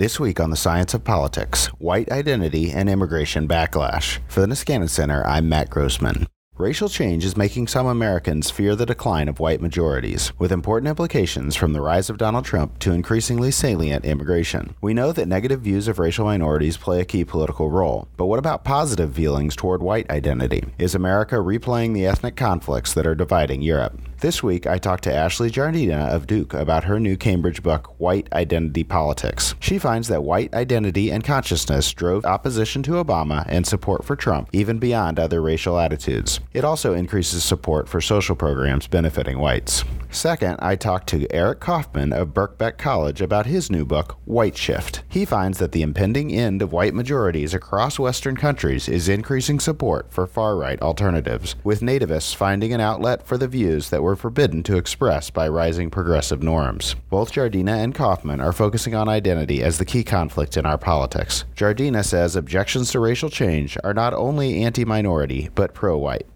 This week on the Science of Politics, white identity and immigration backlash. For the Niskanen Center, I'm Matt Grossmann. Racial change is making some Americans fear the decline of white majorities, with important implications from the rise of Donald Trump to increasingly salient immigration. We know that negative views of racial minorities play a key political role, but what about positive feelings toward white identity? Is America replaying the ethnic conflicts that are dividing Europe? This week, I talked to Ashley Jardina of Duke about her new Cambridge book, White Identity Politics. She finds that white identity and consciousness drove opposition to Obama and support for Trump, even beyond other racial attitudes. It also increases support for social programs benefiting whites. Second, I talked to Eric Kaufman of Birkbeck College about his new book, White Shift. He finds that the impending end of white majorities across Western countries is increasing support for far right alternatives, with nativists finding an outlet for the views that were were forbidden to express by rising progressive norms. Both Jardina and Kaufman are focusing on identity as the key conflict in our politics. Jardina says objections to racial change are not only anti minority, but pro white.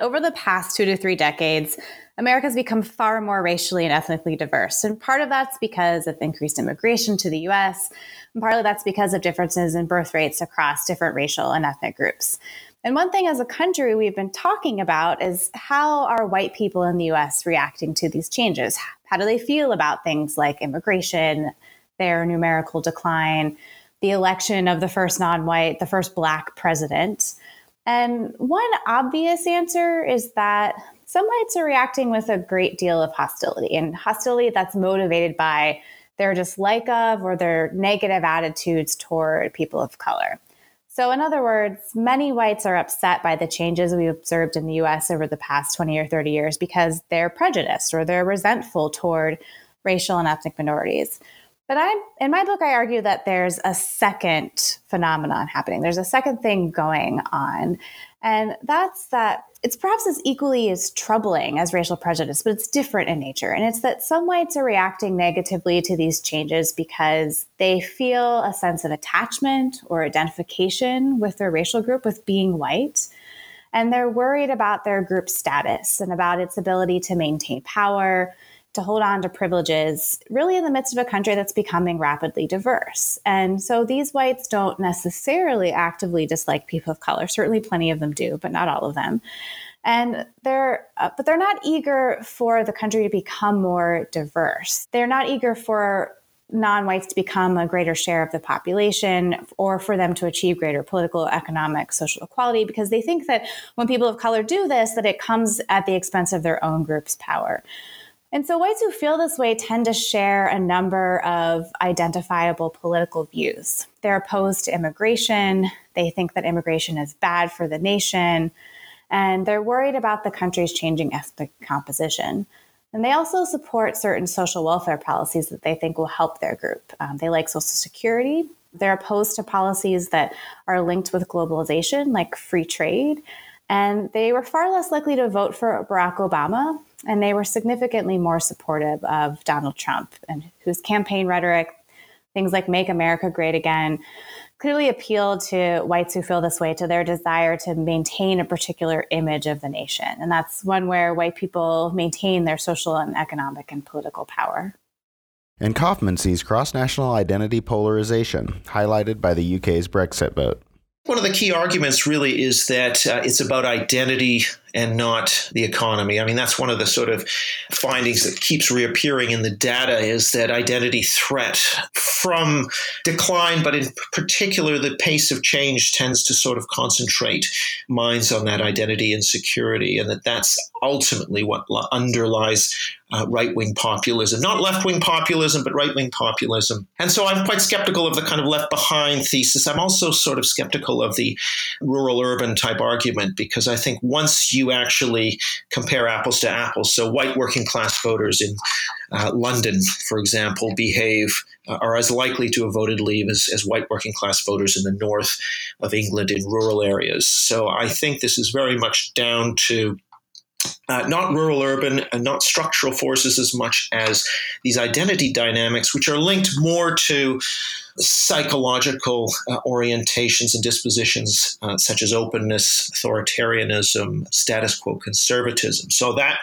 Over the past two to three decades, America has become far more racially and ethnically diverse. And part of that's because of increased immigration to the US, and partly that's because of differences in birth rates across different racial and ethnic groups. And one thing as a country we've been talking about is how are white people in the US reacting to these changes? How do they feel about things like immigration, their numerical decline, the election of the first non white, the first black president? And one obvious answer is that some whites are reacting with a great deal of hostility, and hostility that's motivated by their dislike of or their negative attitudes toward people of color. So, in other words, many whites are upset by the changes we've observed in the US over the past 20 or 30 years because they're prejudiced or they're resentful toward racial and ethnic minorities. But I, in my book, I argue that there's a second phenomenon happening. There's a second thing going on. And that's that it's perhaps as equally as troubling as racial prejudice, but it's different in nature. And it's that some whites are reacting negatively to these changes because they feel a sense of attachment or identification with their racial group, with being white. And they're worried about their group status and about its ability to maintain power, to hold on to privileges, really in the midst of a country that's becoming rapidly diverse. And so these whites don't necessarily actively dislike people of color. Certainly, plenty of them do, but not all of them. And they're, uh, but they're not eager for the country to become more diverse. They're not eager for non-whites to become a greater share of the population or for them to achieve greater political economic social equality because they think that when people of color do this that it comes at the expense of their own group's power and so whites who feel this way tend to share a number of identifiable political views. They're opposed to immigration, they think that immigration is bad for the nation, and they're worried about the country's changing ethnic composition. And they also support certain social welfare policies that they think will help their group. Um, they like Social Security. They're opposed to policies that are linked with globalization, like free trade. And they were far less likely to vote for Barack Obama and they were significantly more supportive of Donald Trump and whose campaign rhetoric, things like Make America Great Again, clearly appealed to whites who feel this way to their desire to maintain a particular image of the nation. And that's one where white people maintain their social and economic and political power. And Kaufman sees cross national identity polarization, highlighted by the UK's Brexit vote. One of the key arguments really is that uh, it's about identity and not the economy. I mean, that's one of the sort of findings that keeps reappearing in the data is that identity threat from decline, but in particular, the pace of change tends to sort of concentrate minds on that identity and security, and that that's ultimately what underlies uh, right wing populism, not left wing populism, but right wing populism. And so I'm quite skeptical of the kind of left behind thesis. I'm also sort of skeptical of the rural urban type argument because I think once you you actually compare apples to apples. So, white working class voters in uh, London, for example, behave uh, are as likely to have voted Leave as, as white working class voters in the north of England in rural areas. So, I think this is very much down to uh, not rural urban and not structural forces as much as these identity dynamics, which are linked more to psychological uh, orientations and dispositions uh, such as openness, authoritarianism, status quo conservatism. So that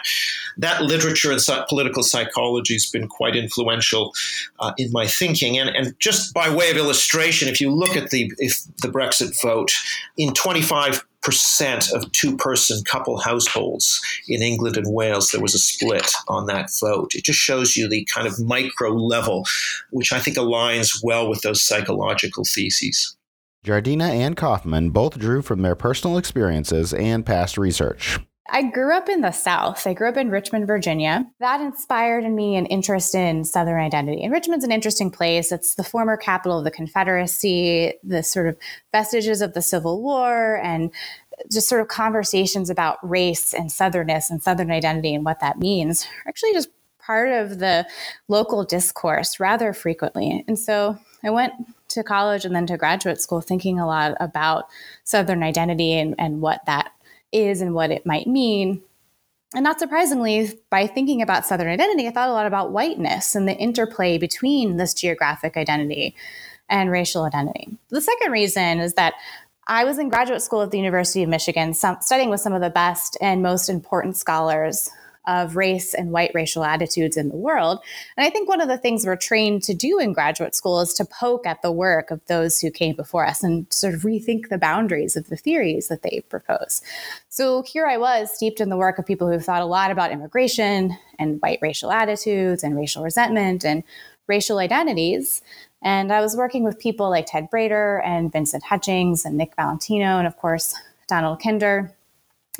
that literature and political psychology has been quite influential uh, in my thinking. And, and just by way of illustration, if you look at the if the Brexit vote in 25 percent of two person couple households in England and Wales, there was a split on that vote. It just shows you the kind of micro level, which I think aligns well with those psychological theses. Jardina and Kaufman both drew from their personal experiences and past research. I grew up in the South. I grew up in Richmond, Virginia. That inspired in me an interest in Southern identity. And Richmond's an interesting place. It's the former capital of the Confederacy, the sort of vestiges of the Civil War, and just sort of conversations about race and Southernness and Southern identity and what that means are actually just part of the local discourse rather frequently. And so I went to college and then to graduate school thinking a lot about Southern identity and, and what that is and what it might mean. And not surprisingly, by thinking about Southern identity, I thought a lot about whiteness and the interplay between this geographic identity and racial identity. The second reason is that I was in graduate school at the University of Michigan, some, studying with some of the best and most important scholars of race and white racial attitudes in the world. And I think one of the things we're trained to do in graduate school is to poke at the work of those who came before us and sort of rethink the boundaries of the theories that they propose. So here I was, steeped in the work of people who've thought a lot about immigration and white racial attitudes and racial resentment and racial identities. And I was working with people like Ted Brader and Vincent Hutchings and Nick Valentino, and of course, Donald Kinder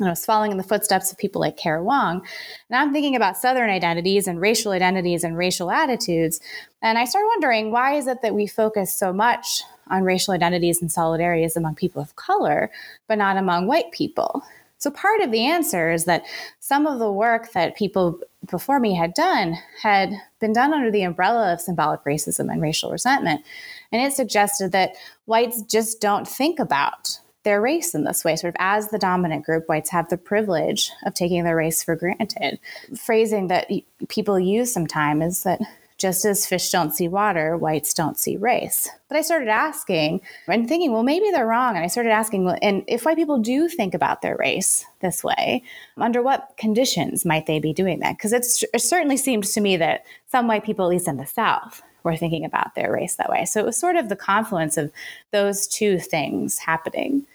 and I was following in the footsteps of people like Cara Wong. And I'm thinking about Southern identities and racial identities and racial attitudes. And I started wondering why is it that we focus so much on racial identities and solidarities among people of color, but not among white people? So part of the answer is that some of the work that people before me had done had been done under the umbrella of symbolic racism and racial resentment. And it suggested that whites just don't think about their race in this way. Sort of as the dominant group, whites have the privilege of taking their race for granted. Phrasing that people use sometimes is that just as fish don't see water, whites don't see race. But I started asking and thinking, well, maybe they're wrong. And I started asking, well, and if white people do think about their race this way, under what conditions might they be doing that? Because it certainly seemed to me that some white people, at least in the South, were thinking about their race that way. So it was sort of the confluence of those two things happening.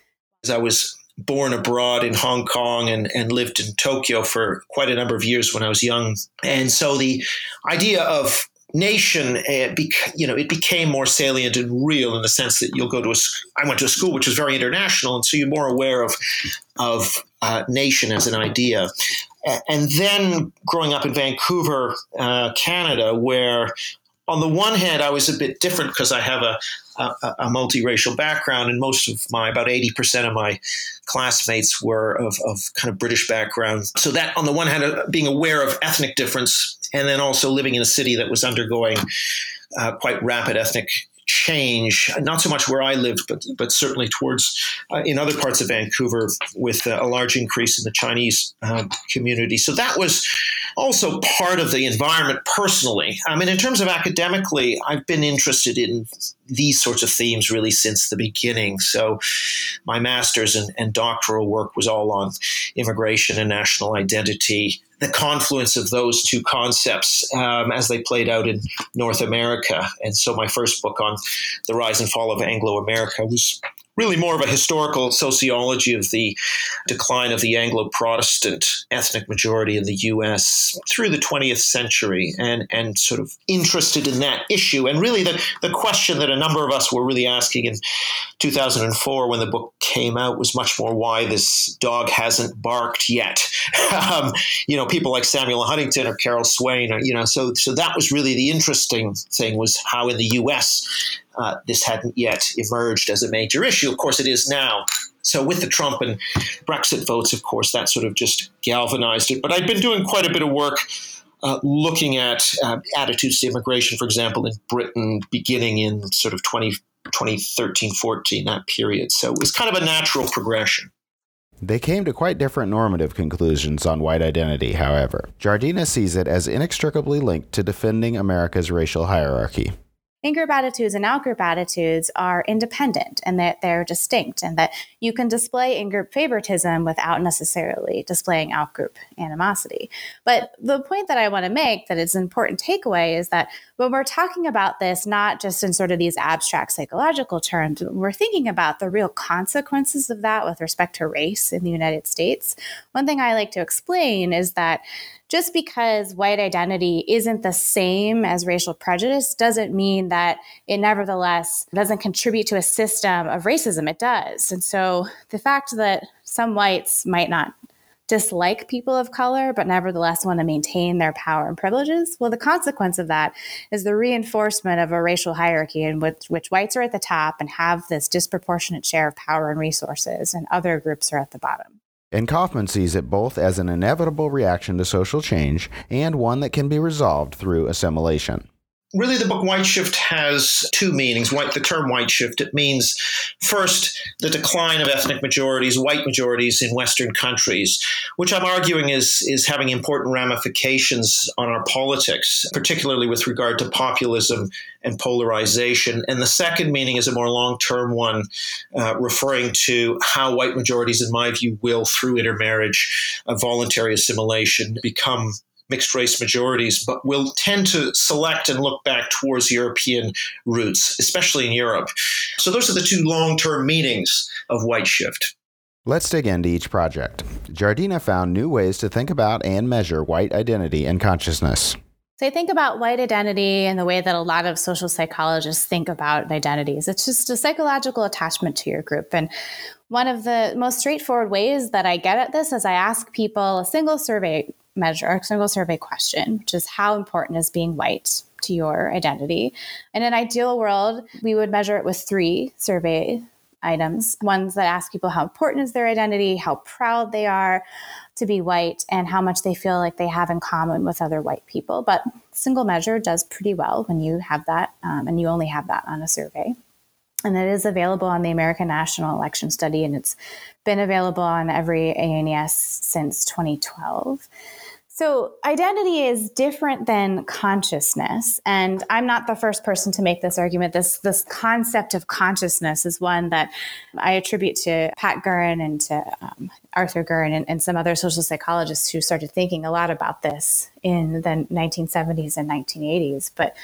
I was born abroad in Hong Kong and, and lived in Tokyo for quite a number of years when I was young. And so the idea of nation, you know, it became more salient and real in the sense that you'll go to a. I went to a school which was very international, and so you're more aware of of uh, nation as an idea. And then growing up in Vancouver, uh, Canada, where on the one hand, I was a bit different because I have a, a, a, multiracial background, and most of my, about 80% of my classmates were of, of kind of British background. So, that on the one hand, uh, being aware of ethnic difference, and then also living in a city that was undergoing uh, quite rapid ethnic change, not so much where I lived, but but certainly towards uh, in other parts of Vancouver with uh, a large increase in the Chinese uh, community. So that was also part of the environment personally. I mean, in terms of academically, I've been interested in these sorts of themes really since the beginning. So my master's and, and doctoral work was all on immigration and national identity the confluence of those two concepts um, as they played out in North America. And so my first book on the rise and fall of Anglo America was really more of a historical sociology of the decline of the Anglo Protestant ethnic majority in the US through the 20th century and, and sort of interested in that issue. And really, the, the question that a number of us were really asking in 2004 when the book came out was much more why this dog hasn't barked yet. um, you know, people like Samuel Huntington or Carol Swain, or, you know, so, so that was really the interesting thing was how in the US uh, this hadn't yet emerged as a major issue. Of course, it is now. So, with the Trump and Brexit votes, of course, that sort of just galvanized it. But I'd been doing quite a bit of work uh, looking at uh, attitudes to immigration, for example, in Britain, beginning in sort of 20, 2013 14, that period. So, it was kind of a natural progression. They came to quite different normative conclusions on white identity, however. Jardina sees it as inextricably linked to defending America's racial hierarchy in-group attitudes and out-group attitudes are independent and that they're distinct and that you can display in-group favoritism without necessarily displaying out-group animosity. But the point that i want to make that is an important takeaway is that when we're talking about this not just in sort of these abstract psychological terms we're thinking about the real consequences of that with respect to race in the united states. One thing i like to explain is that just because white identity isn't the same as racial prejudice doesn't mean that it nevertheless doesn't contribute to a system of racism. It does. And so the fact that some whites might not dislike people of color, but nevertheless want to maintain their power and privileges, well, the consequence of that is the reinforcement of a racial hierarchy in which, which whites are at the top and have this disproportionate share of power and resources, and other groups are at the bottom. And Kaufman sees it both as an inevitable reaction to social change and one that can be resolved through assimilation really the book white shift has two meanings. White the term white shift it means first the decline of ethnic majorities white majorities in western countries which i'm arguing is is having important ramifications on our politics particularly with regard to populism and polarization. And the second meaning is a more long-term one uh, referring to how white majorities in my view will through intermarriage uh, voluntary assimilation become mixed race majorities, but will tend to select and look back towards European roots, especially in Europe. So those are the two long term meanings of white shift. Let's dig into each project. Jardina found new ways to think about and measure white identity and consciousness. So I think about white identity and the way that a lot of social psychologists think about identities. It's just a psychological attachment to your group. And one of the most straightforward ways that I get at this is I ask people a single survey measure, a single survey question, which is how important is being white to your identity? In an ideal world, we would measure it with three survey items ones that ask people how important is their identity, how proud they are to be white, and how much they feel like they have in common with other white people. But single measure does pretty well when you have that, um, and you only have that on a survey. And it is available on the American National Election Study, and it's been available on every ANES since 2012. So, identity is different than consciousness. And I'm not the first person to make this argument. This, this concept of consciousness is one that I attribute to Pat Gurin and to um, Arthur Gurin and, and some other social psychologists who started thinking a lot about this in the 1970s and 1980s. But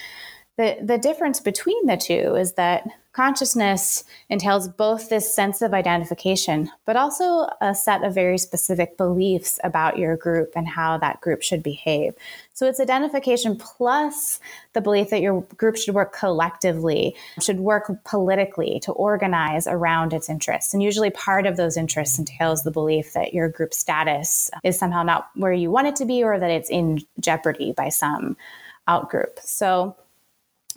the, the difference between the two is that consciousness entails both this sense of identification, but also a set of very specific beliefs about your group and how that group should behave. So it's identification plus the belief that your group should work collectively, should work politically to organize around its interests. And usually part of those interests entails the belief that your group status is somehow not where you want it to be or that it's in jeopardy by some outgroup. So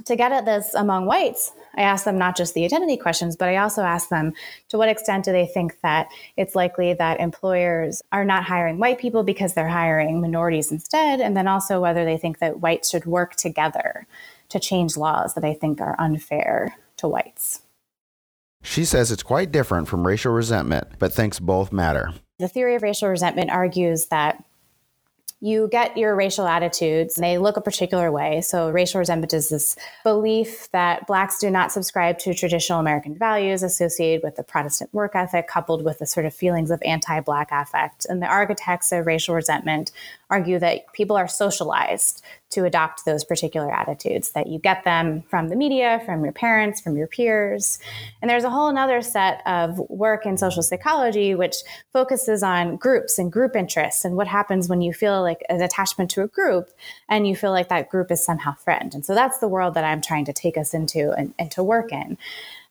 to get at this among whites, I ask them not just the identity questions, but I also ask them to what extent do they think that it's likely that employers are not hiring white people because they're hiring minorities instead, and then also whether they think that whites should work together to change laws that I think are unfair to whites. She says it's quite different from racial resentment, but thinks both matter. The theory of racial resentment argues that you get your racial attitudes, and they look a particular way. So, racial resentment is this belief that Blacks do not subscribe to traditional American values associated with the Protestant work ethic, coupled with the sort of feelings of anti Black affect. And the architects of racial resentment argue that people are socialized to adopt those particular attitudes, that you get them from the media, from your parents, from your peers. And there's a whole other set of work in social psychology which focuses on groups and group interests and what happens when you feel like an attachment to a group and you feel like that group is somehow friend. And so that's the world that I'm trying to take us into and, and to work in.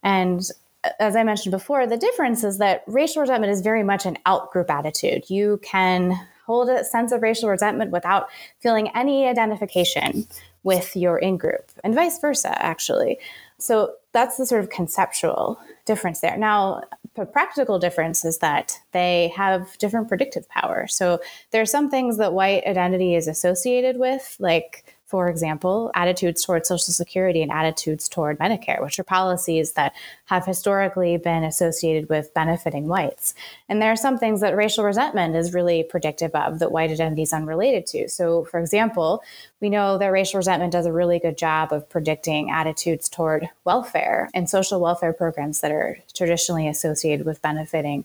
And uh, as I mentioned before, the difference is that racial resentment is very much an out group attitude. You can hold a sense of racial resentment without feeling any identification with your in group, and vice versa, actually. So that's the sort of conceptual difference there. Now, the practical difference is that they have different predictive power. So there are some things that white identity is associated with, like for example, attitudes toward Social Security and attitudes toward Medicare, which are policies that have historically been associated with benefiting whites. And there are some things that racial resentment is really predictive of that white identity is unrelated to. So, for example, we know that racial resentment does a really good job of predicting attitudes toward welfare and social welfare programs that are traditionally associated with benefiting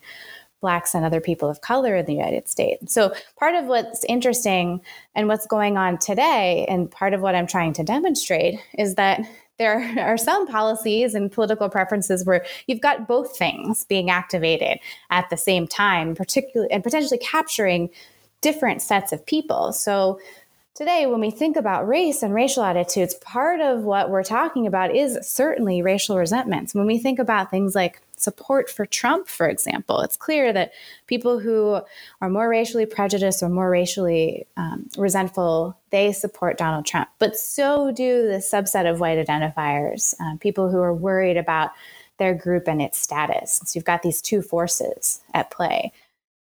blacks and other people of color in the United States. So part of what's interesting and what's going on today, and part of what I'm trying to demonstrate, is that there are some policies and political preferences where you've got both things being activated at the same time, particularly and potentially capturing different sets of people. So today, when we think about race and racial attitudes, part of what we're talking about is certainly racial resentments. When we think about things like support for Trump, for example, it's clear that people who are more racially prejudiced or more racially um, resentful, they support Donald Trump. But so do the subset of white identifiers, um, people who are worried about their group and its status. So you've got these two forces at play.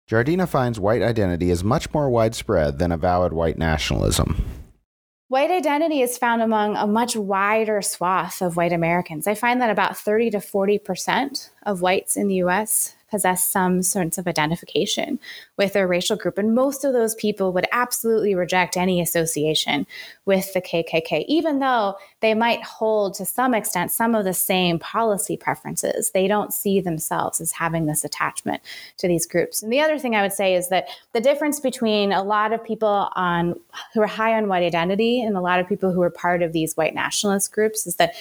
Jardina finds white identity is much more widespread than avowed white nationalism. White identity is found among a much wider swath of white Americans. I find that about 30 to 40% of whites in the US possess some sorts of identification with their racial group. And most of those people would absolutely reject any association with the KKK, even though they might hold to some extent some of the same policy preferences. They don't see themselves as having this attachment to these groups. And the other thing I would say is that the difference between a lot of people on who are high on white identity and a lot of people who are part of these white nationalist groups is that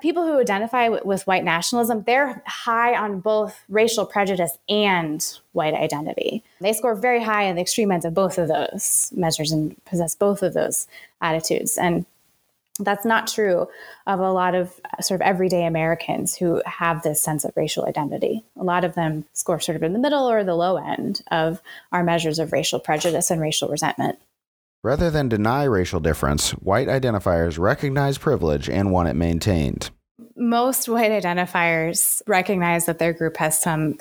people who identify with, with, white nationalism, they're high on both racial prejudice and white identity. They score very high in the extreme ends of both of those measures and possess both of those attitudes. And that's not true of a lot of uh, sort of everyday Americans who have this sense of racial identity. A lot of them score sort of in the middle or the low end of our measures of racial prejudice and racial resentment. Rather than deny racial difference, white identifiers recognize privilege and want it maintained. Most white identifiers recognize that their group has some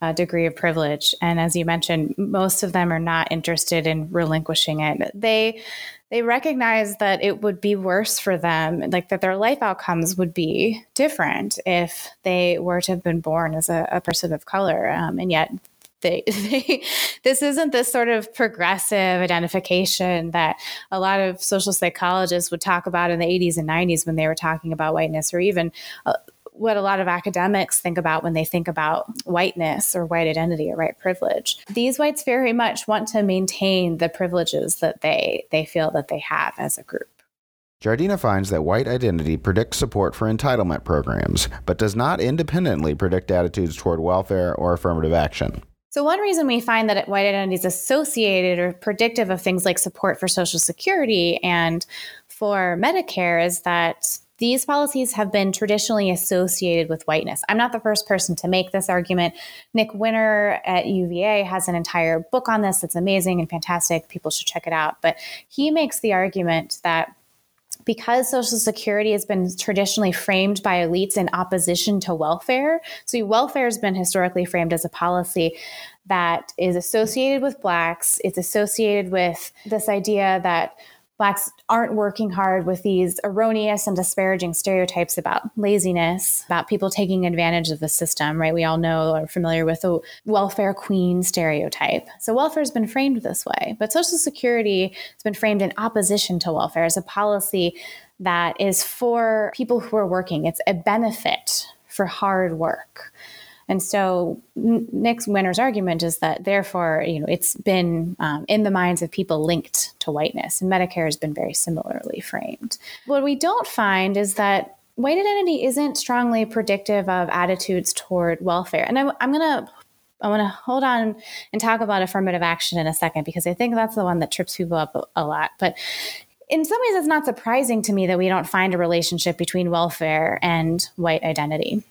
uh, degree of privilege, and as you mentioned, most of them are not interested in relinquishing it. They they recognize that it would be worse for them, like that their life outcomes would be different if they were to have been born as a, a person of color, um, and yet they, they, this isn't this sort of progressive identification that a lot of social psychologists would talk about in the 80s and 90s when they were talking about whiteness or even uh, what a lot of academics think about when they think about whiteness or white identity or white privilege. These whites very much want to maintain the privileges that they they feel that they have as a group. Jardina finds that white identity predicts support for entitlement programs, but does not independently predict attitudes toward welfare or affirmative action. So, one reason we find that white identity is associated or predictive of things like support for Social Security and for Medicare is that these policies have been traditionally associated with whiteness. I'm not the first person to make this argument. Nick Winter at UVA has an entire book on this that's amazing and fantastic. People should check it out. But he makes the argument that because Social Security has been traditionally framed by elites in opposition to welfare, so welfare has been historically framed as a policy that is associated with Blacks. It's associated with this idea that Blacks aren't working hard with these erroneous and disparaging stereotypes about laziness, about people taking advantage of the system, right? We all know or are familiar with the welfare queen stereotype. So welfare has been framed this way, but Social Security has been framed in opposition to welfare as a policy that is for people who are working. It's a benefit for hard work. And so Nick Winter's argument is that therefore, you know, it's been um, in the minds of people linked to whiteness, and Medicare has been very similarly framed. What we don't find is that white identity isn't strongly predictive of attitudes toward welfare. And I'm, I'm going to I want to hold on and talk about affirmative action in a second because I think that's the one that trips people up a lot. But in some ways, it's not surprising to me that we don't find a relationship between welfare and white identity.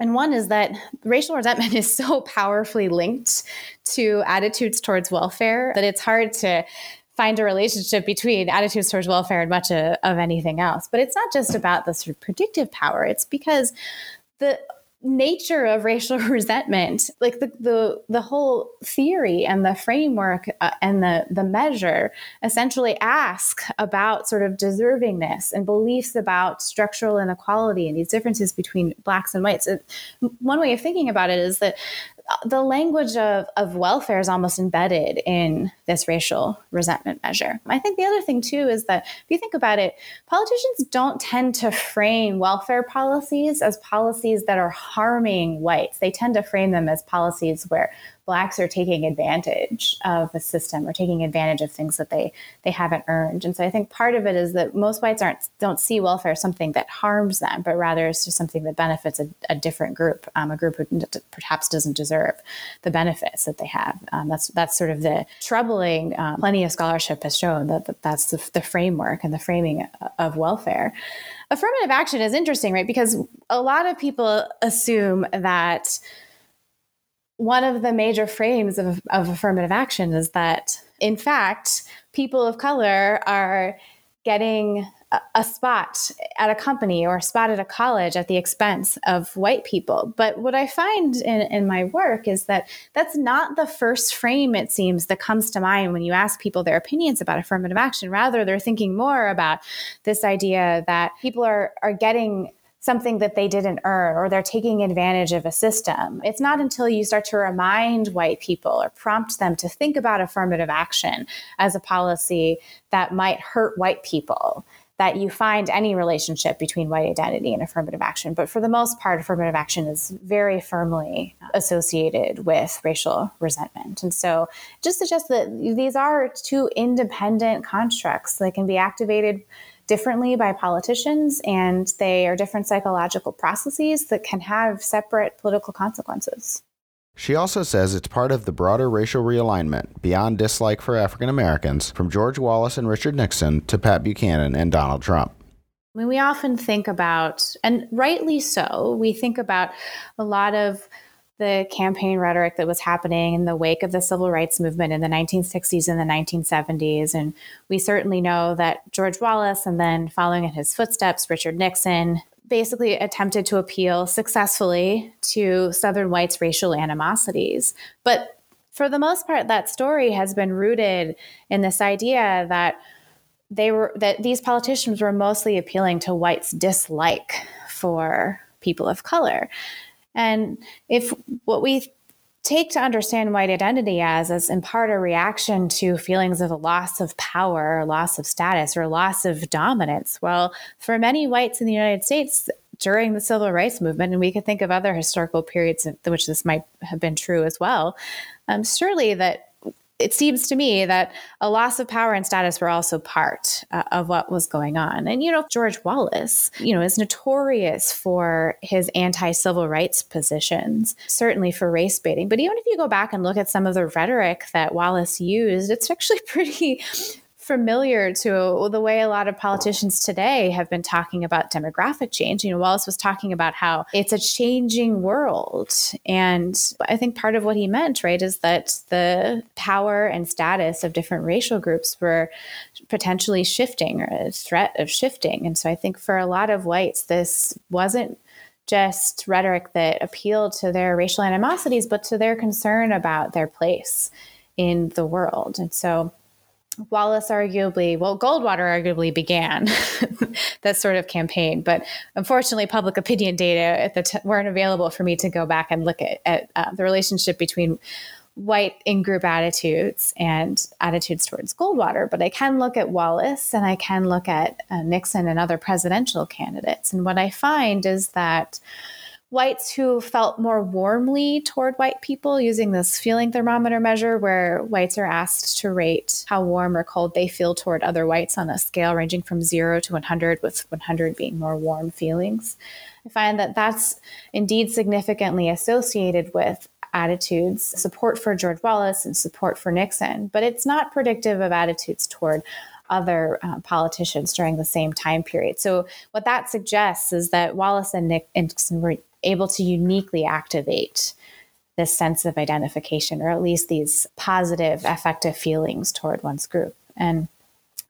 And one is that racial resentment is so powerfully linked to attitudes towards welfare that it's hard to find a relationship between attitudes towards welfare and much of, anything else. But it's not just about the sort of predictive power, it's because the nature of racial resentment like the the, the whole theory and the framework uh, and the the measure essentially ask about sort of deservingness and beliefs about structural inequality and these differences between blacks and whites. It, one way of thinking about it is that the language of, of welfare is almost embedded in this racial resentment measure. I think the other thing, too, is that if you think about it, politicians don't tend to frame welfare policies as policies that are harming whites. They tend to frame them as policies where blacks are taking advantage of the system or taking advantage of things that they they haven't earned. And so I think part of it is that most whites aren't don't see welfare as something that harms them, but rather it's just something that benefits a, a different group, um, a group who perhaps doesn't deserve the benefits that they have. Um, that's that's sort of the troubling. Um, plenty of scholarship has shown that, that that's the, the framework and the framing of welfare affirmative action is interesting, right? Because a lot of people assume that one of the major frames of, of affirmative action is that, in fact, people of color are getting a, spot at a company or a spot at a college at the expense of white people. But what I find in, in my work is that that's not the first frame, it seems, that comes to mind when you ask people their opinions about affirmative action. Rather, they're thinking more about this idea that people are, are getting something that they didn't earn or they're taking advantage of a system. It's not until you start to remind white people or prompt them to think about affirmative action as a policy that might hurt white people that you find any relationship between white identity and affirmative action. But for the most part, affirmative action is very firmly associated with racial resentment. And so just suggest that these are two independent constructs that can be activated differently by politicians, and they are different psychological processes that can have separate political consequences. She also says it's part of the broader racial realignment beyond dislike for African Americans from George Wallace and Richard Nixon to Pat Buchanan and Donald Trump. I mean, we often think about, and rightly so, we think about a lot of the campaign rhetoric that was happening in the wake of the civil rights movement in the 1960s and the 1970s. And we certainly know that George Wallace, and then following in his footsteps, Richard Nixon, basically attempted to appeal successfully to Southern whites' racial animosities. But for the most part, that story has been rooted in this idea that they were that these politicians were mostly appealing to whites' dislike for people of color. And if what we take to understand white identity as is in part a reaction to feelings of a loss of power, or loss of status, or loss of dominance, well, for many whites in the United States during the civil rights movement, and we could think of other historical periods in which this might have been true as well, um, surely that it seems to me that a loss of power and status were also part uh, of what was going on. And, you know, George Wallace, you know, is notorious for his anti civil rights positions, certainly for race baiting. But even if you go back and look at some of the rhetoric that Wallace used, it's actually pretty familiar to the way a lot of politicians today have been talking about demographic change. You know, Wallace was talking about how it's a changing world. And I think part of what he meant, right, is that the power and status of different racial groups were potentially shifting or a threat of shifting. And so I think for a lot of whites, this wasn't just rhetoric that appealed to their racial animosities, but to their concern about their place in the world. And so Wallace arguably, well, Goldwater arguably began that sort of campaign, but unfortunately, public opinion data t- weren't available for me to go back and look at, at uh, the relationship between white in-group attitudes and attitudes towards Goldwater. But I can look at Wallace and I can look at uh, Nixon and other presidential candidates, and what I find is that whites who felt more warmly toward white people using this feeling thermometer measure, where whites are asked to rate how warm or cold they feel toward other whites on a scale ranging from zero to 100, with 100 being more warm feelings. I find that that's indeed significantly associated with attitudes, support for George Wallace and support for Nixon, but it's not predictive of attitudes toward other uh, politicians during the same time period. So, what that suggests is that Wallace and Nixon were able to uniquely activate this sense of identification or at least these positive affective feelings toward one's group and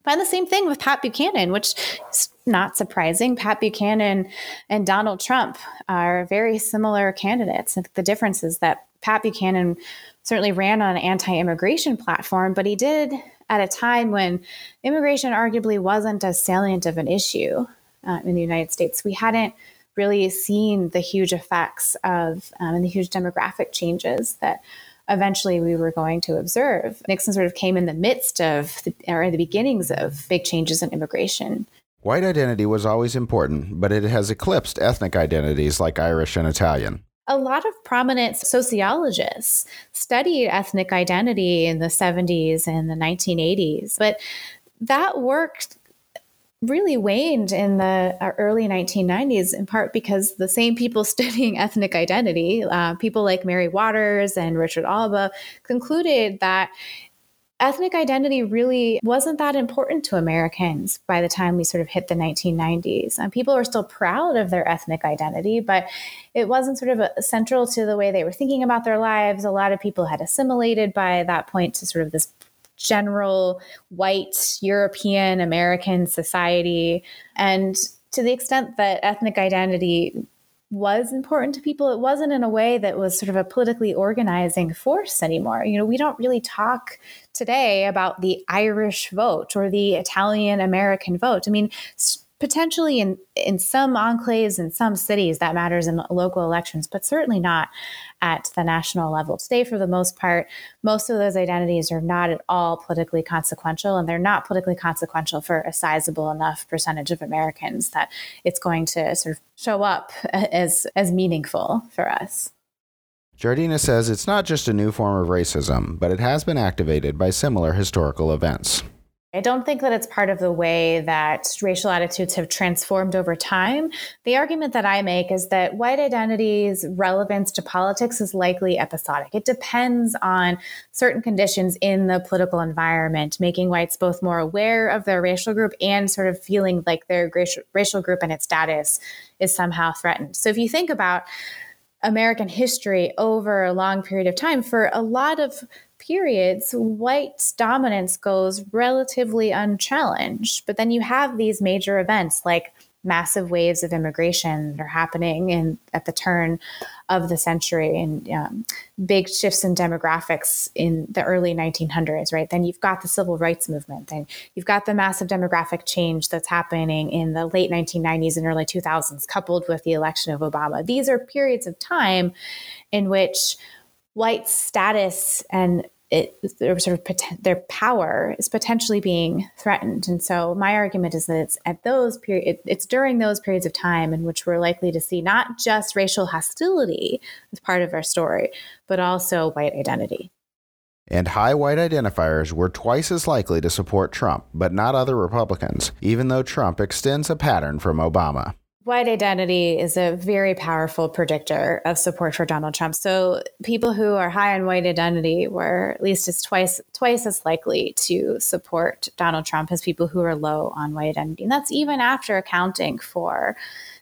find the same thing with pat buchanan which is not surprising, Pat Buchanan and Donald Trump are very similar candidates. The difference is that Pat Buchanan certainly ran on an anti immigration platform, but he did at a time when immigration arguably wasn't as salient of an issue uh, in the United States. We hadn't really seen the huge effects of um, and the huge demographic changes that eventually we were going to observe. Nixon sort of came in the midst of, the, or in the beginnings of big changes in immigration. White identity was always important, but it has eclipsed ethnic identities like Irish and Italian. A lot of prominent sociologists studied ethnic identity in the 70s and the 1980s, but that work really waned in the uh, early 1990s, in part because the same people studying ethnic identity, uh, people like Mary Waters and Richard Alba, concluded that ethnic identity really wasn't that important to Americans by the time we sort of hit the 1990s. And people were still proud of their ethnic identity, but it wasn't sort of a, central to the way they were thinking about their lives. A lot of people had assimilated by that point to sort of this general white European American society. And to the extent that ethnic identity was important to people, it wasn't in a way that was sort of a politically organizing force anymore. You know, we don't really talk today about the Irish vote or the Italian American vote. I mean, potentially in in some enclaves in some cities that matters in local elections but certainly not at the national level today for the most part most of those identities are not at all politically consequential and they're not politically consequential for a sizable enough percentage of americans that it's going to sort of show up as as meaningful for us Jardina says it's not just a new form of racism, but it has been activated by similar historical events. I don't think that it's part of the way that racial attitudes have transformed over time. The argument that I make is that white identity's relevance to politics is likely episodic. It depends on certain conditions in the political environment, making whites both more aware of their racial group and sort of feeling like their racial group and its status is somehow threatened. So if you think about American history over a long period of time, for a lot of periods, white dominance goes relatively unchallenged. But then you have these major events like massive waves of immigration that are happening in at the turn of the century and um, big shifts in demographics in the early 1900s right then you've got the civil rights movement then you've got the massive demographic change that's happening in the late 1990s and early 2000s coupled with the election of obama these are periods of time in which white status and it their sort of their power is potentially being threatened. And so my argument is that it's at those period it's during those periods of time in which we're likely to see not just racial hostility as part of our story, but also white identity. And high white identifiers were twice as likely to support Trump, but not other Republicans, even though Trump extends a pattern from Obama. White identity is a very powerful predictor of support for Donald Trump. So people who are high on white identity were at least as twice twice as likely to support Donald Trump as people who are low on white identity. And that's even after accounting for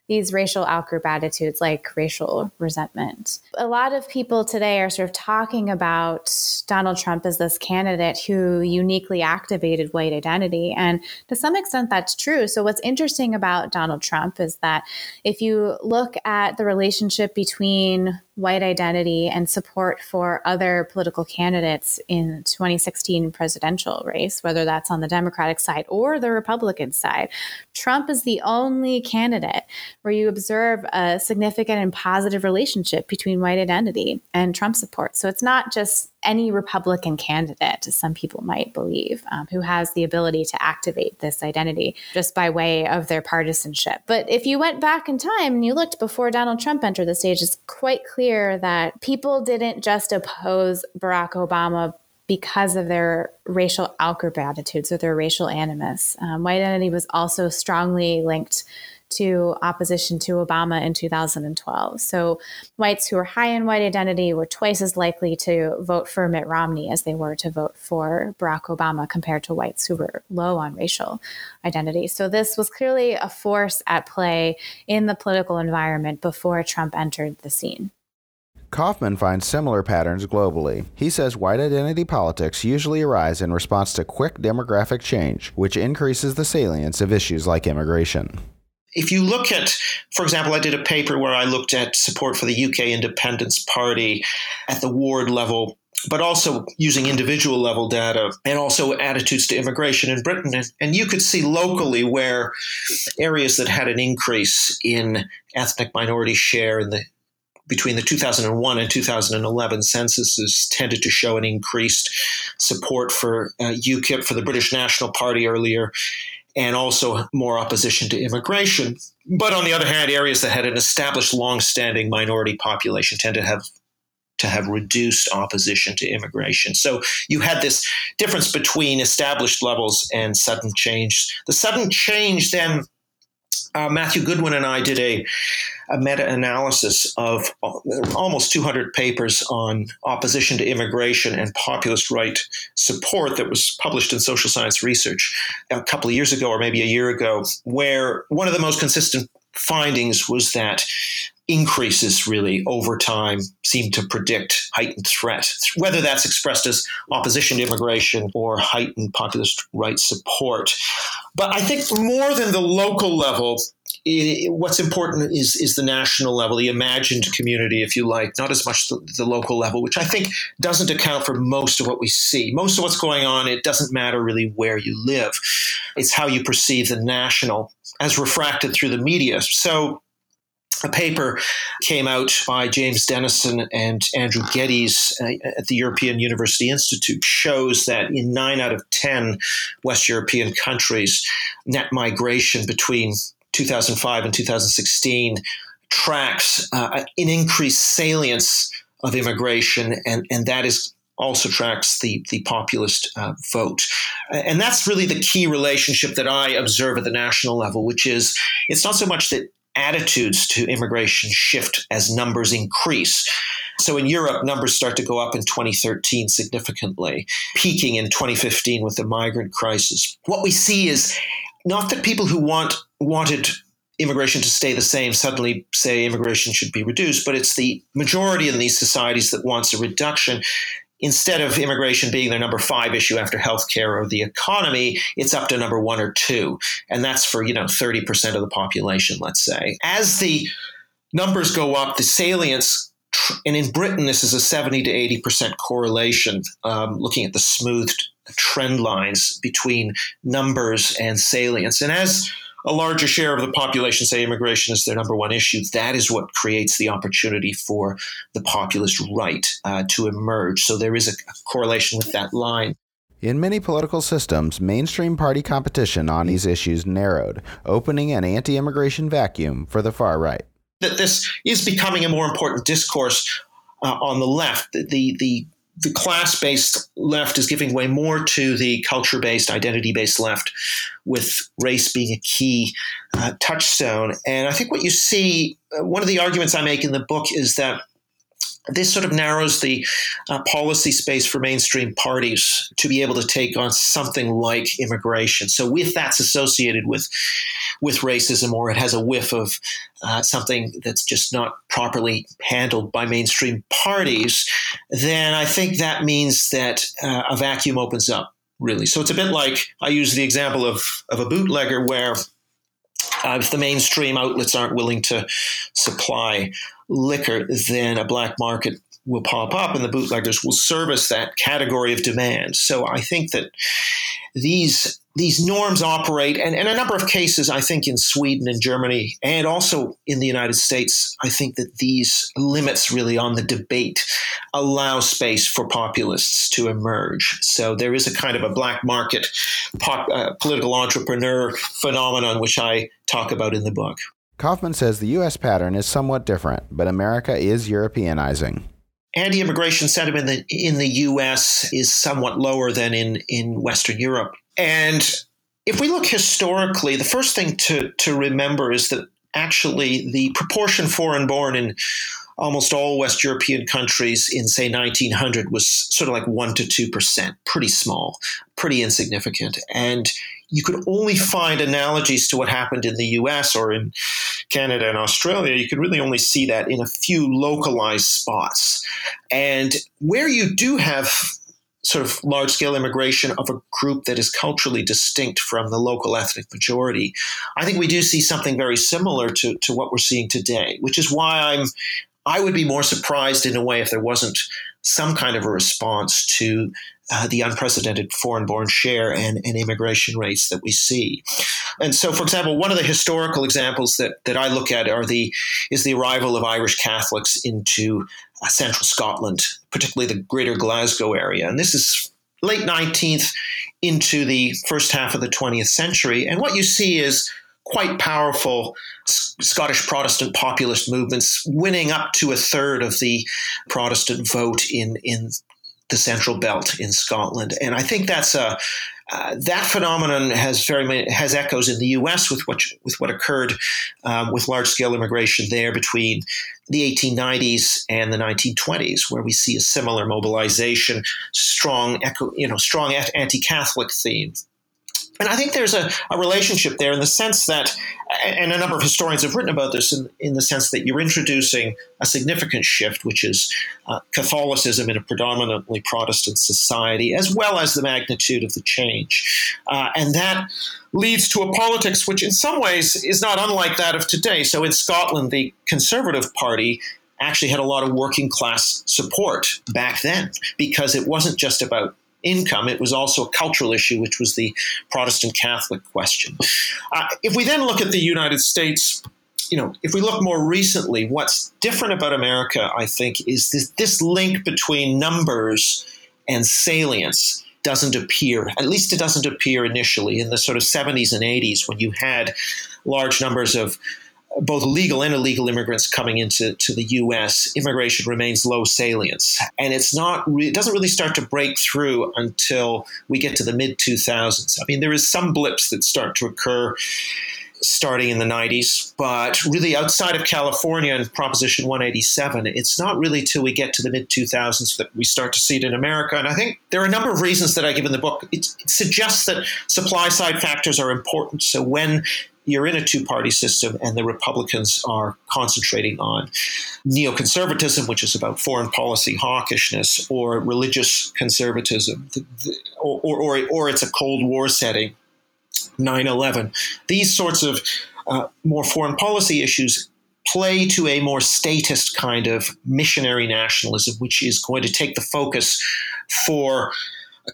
these racial outgroup attitudes like racial resentment. A lot of people today are sort of talking about Donald Trump as this candidate who uniquely activated white identity. And to some extent, that's true. So, what's interesting about Donald Trump is that if you look at the relationship between white identity and support for other political candidates in 2016 presidential race, whether that's on the Democratic side or the Republican side. Trump is the only candidate where you observe a significant and positive relationship between white identity and Trump support. So it's not just any Republican candidate, as some people might believe, um, who has the ability to activate this identity just by way of their partisanship. But if you went back in time and you looked before Donald Trump entered the stage, it's quite clear that people didn't just oppose Barack Obama because of their racial attitudes or their racial animus. Um, white identity was also strongly linked to opposition to Obama in 2012. So whites who were high in white identity were twice as likely to vote for Mitt Romney as they were to vote for Barack Obama compared to whites who were low on racial identity. So this was clearly a force at play in the political environment before Trump entered the scene. Kaufman finds similar patterns globally. He says white identity politics usually arise in response to quick demographic change, which increases the salience of issues like immigration. If you look at, for example, I did a paper where I looked at support for the UK Independence Party at the ward level but also using individual level data and also attitudes to immigration in Britain. And you could see locally where areas that had an increase in ethnic minority share in the between the 2001 and 2011 censuses tended to show an increased support for uh, UKIP, for the British National Party earlier, and also more opposition to immigration. But on the other hand, areas that had an established long-standing minority population tend to have to have reduced opposition to immigration. So you had this difference between established levels and sudden change. The sudden change then, uh, Matthew Goodwin and I did a, a meta analysis of almost 200 papers on opposition to immigration and populist right support that was published in Social Science Research a couple of years ago, or maybe a year ago, where one of the most consistent findings was that increases really over time seem to predict heightened threat, whether that's expressed as opposition to immigration or heightened populist rights support. But I think more than the local level, it, what's important is is the national level, the imagined community, if you like, not as much the, the, local level, which I think doesn't account for most of what we see. Most of what's going on, it doesn't matter really where you live; it's how you perceive the national as refracted through the media. So a paper came out by James Dennison and Andrew Geddes uh, at the European University Institute shows that in nine out of 10 West European countries, net migration between 2005 and 2016 tracks uh, an increased salience of immigration, and, and that is also tracks the the populist uh, vote, and that's really the key relationship that I observe at the national level, which is it's not so much that attitudes to immigration shift as numbers increase. So in Europe, numbers start to go up in 2013 significantly, peaking in 2015 with the migrant crisis. What we see is not that people who want wanted immigration to stay the same suddenly say immigration should be reduced, but it's the majority in these societies that wants a reduction instead of immigration being their number five issue after healthcare or the economy, it's up to number one or two. And that's for, you know, 30% of the population, let's say. As the numbers go up, the salience, and in Britain, this is a 70 to 80% correlation, um, looking at the smoothed trend lines between numbers and salience. And as a larger share of the population say immigration is their number one issue, that is what creates the opportunity for the populist right uh, to emerge. So there is a correlation with that line. In many political systems, mainstream party competition on these issues narrowed, opening an anti immigration vacuum for the far right. That this is becoming a more important discourse uh, on the left. The, the the class based left is giving way more to the culture based, identity based left, with race being a key uh, touchstone. And I think what you see, uh, one of the arguments I make in the book is that this sort of narrows the uh, policy space for mainstream parties to be able to take on something like immigration. So, if that's associated with with racism, or it has a whiff of uh, something that's just not properly handled by mainstream parties, then I think that means that uh, a vacuum opens up. Really, so it's a bit like I use the example of of a bootlegger where uh, if the mainstream outlets aren't willing to supply liquor, then a black market will pop up and the bootleggers will service that category of demand. So I think that these these norms operate and in a number of cases I think in Sweden and Germany and also in the United States I think that these limits really on the debate allow space for populists to emerge. So there is a kind of a black market pop, uh, political entrepreneur phenomenon which I talk about in the book. Kaufman says the U.S. pattern is somewhat different, but America is Europeanizing. Anti immigration sentiment in the, in the U.S. is somewhat lower than in, in Western Europe. And if we look historically, the first thing to, to remember is that actually the proportion foreign born in almost all West European countries in, say, 1900 was sort of like 1% to 2%, pretty small, pretty insignificant. And you could only find analogies to what happened in the US or in Canada and Australia. You could really only see that in a few localized spots. And where you do have sort of large scale immigration of a group that is culturally distinct from the local ethnic majority, I think we do see something very similar to, to what we're seeing today, which is why I'm I would be more surprised in a way if there wasn't some kind of a response to uh, the unprecedented foreign born share and, and, immigration rates that we see. And so, for example, one of the historical examples that, that I look at are the is the arrival of Irish Catholics into uh, central Scotland, particularly the greater Glasgow area. And this is late 19th into the first half of the 20th century. And what you see is quite powerful Scottish Protestant populist movements winning up to a third of the Protestant vote in, in the Central Belt in Scotland. And I think that's a, uh, that phenomenon has very many, has echoes in the U.S. with what with what occurred um, with large scale immigration there between the 1890s and the 1920s, where we see a similar mobilization, strong echo, you know, strong anti Catholic theme and I think there's a, a, relationship there in the sense that, and a number of historians have written about this, in, in the sense that you're introducing a significant shift, which is uh, Catholicism in a predominantly Protestant society, as well as the magnitude of the change. Uh, and that leads to a politics which, in some ways, is not unlike that of today. So in Scotland, the Conservative Party actually had a lot of working class support back then because it wasn't just about income. It was also a cultural issue, which was the Protestant Catholic question. Uh, if we then look at the United States, you know, if we look more recently, what's different about America, I think, is this, this link between numbers and salience doesn't appear. At least it doesn't appear initially in the sort of 70s and 80s when you had large numbers of both legal and illegal immigrants coming into to the U.S., immigration remains low salience, and it's not. Re- it doesn't really start to break through until we get to the mid 2000s. I mean, there is some blips that start to occur starting in the 90s, but really outside of California and Proposition 187, it's not really till we get to the mid 2000s that we start to see it in America. And I think there are a number of reasons that I give in the book. It, it suggests that supply side factors are important. So when you're in a two party system, and the Republicans are concentrating on neoconservatism, which is about foreign policy hawkishness, or religious conservatism, or, or, or it's a Cold War setting, 9 11. These sorts of uh, more foreign policy issues play to a more statist kind of missionary nationalism, which is going to take the focus for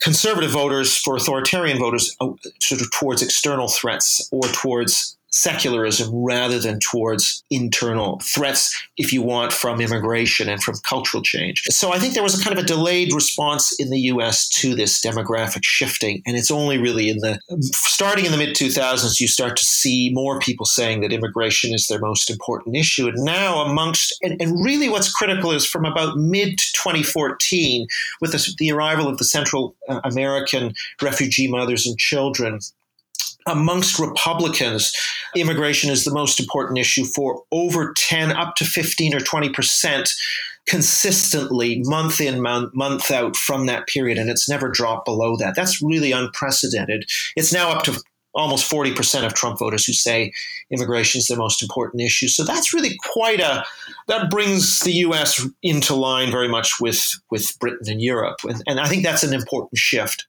conservative voters, for authoritarian voters, uh, sort of towards external threats or towards secularism rather than towards internal threats, if you want, from immigration and from cultural change. So I think there was a kind of a delayed response in the US to this demographic shifting. And it's only really in the starting in the mid 2000s, you start to see more people saying that immigration is their most important issue. And now, amongst, and, and really what's critical is from about mid 2014, with the, the arrival of the Central uh, American refugee mothers and children amongst Republicans, immigration is the most important issue for over 10, up to 15 or 20 percent consistently, month in, month, month out from that period. And it's never dropped below that. That's really unprecedented. It's now up to almost 40% of Trump voters who say immigration is the most important issue. So that's really quite a, that brings the US into line very much with, with Britain and Europe. And, and I think that's an important shift.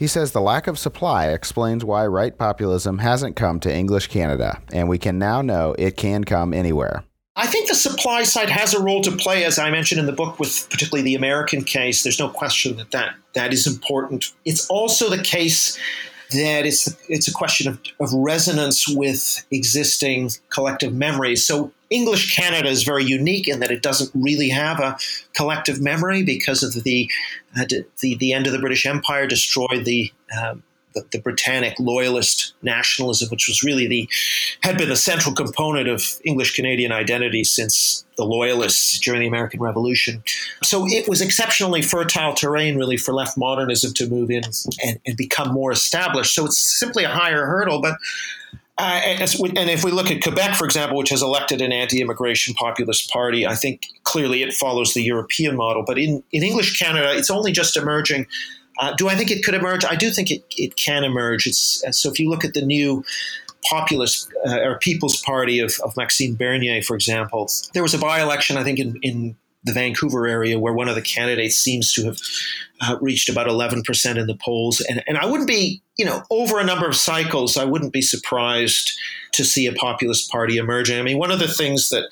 He says the lack of supply explains why right populism hasn't come to English Canada, and we can now know it can come anywhere. I think the supply side has a role to play, as I mentioned in the book, with particularly the American case. There's no question that that, that is important. It's also the case that it's it's a question of, of resonance with existing collective memories. So English Canada is very unique in that it doesn't really have a collective memory because of the uh, the, the end of the British Empire destroyed the um, the, the, Britannic loyalist nationalism, which was really the had been the central component of English Canadian identity since the Loyalists during the American Revolution. So it was exceptionally fertile terrain, really, for left modernism to move in and, and become more established. So it's simply a higher hurdle, but. Uh, and if we look at Quebec, for example, which has elected an anti-immigration populist party, I think clearly it follows the European model. But in, in English Canada, it's only just emerging Uh, do I think it could emerge? I do think it, it can emerge. It's so if you look at the new populist uh, or People's Party of, of Maxime Bernier, for example, there was a by-election I think in, in the Vancouver area where one of the candidates seems to have uh, reached about 11% in the polls. And, and I wouldn't be, you know, over a number of cycles, I wouldn't be surprised to see a populist party emerging. I mean, one of the things that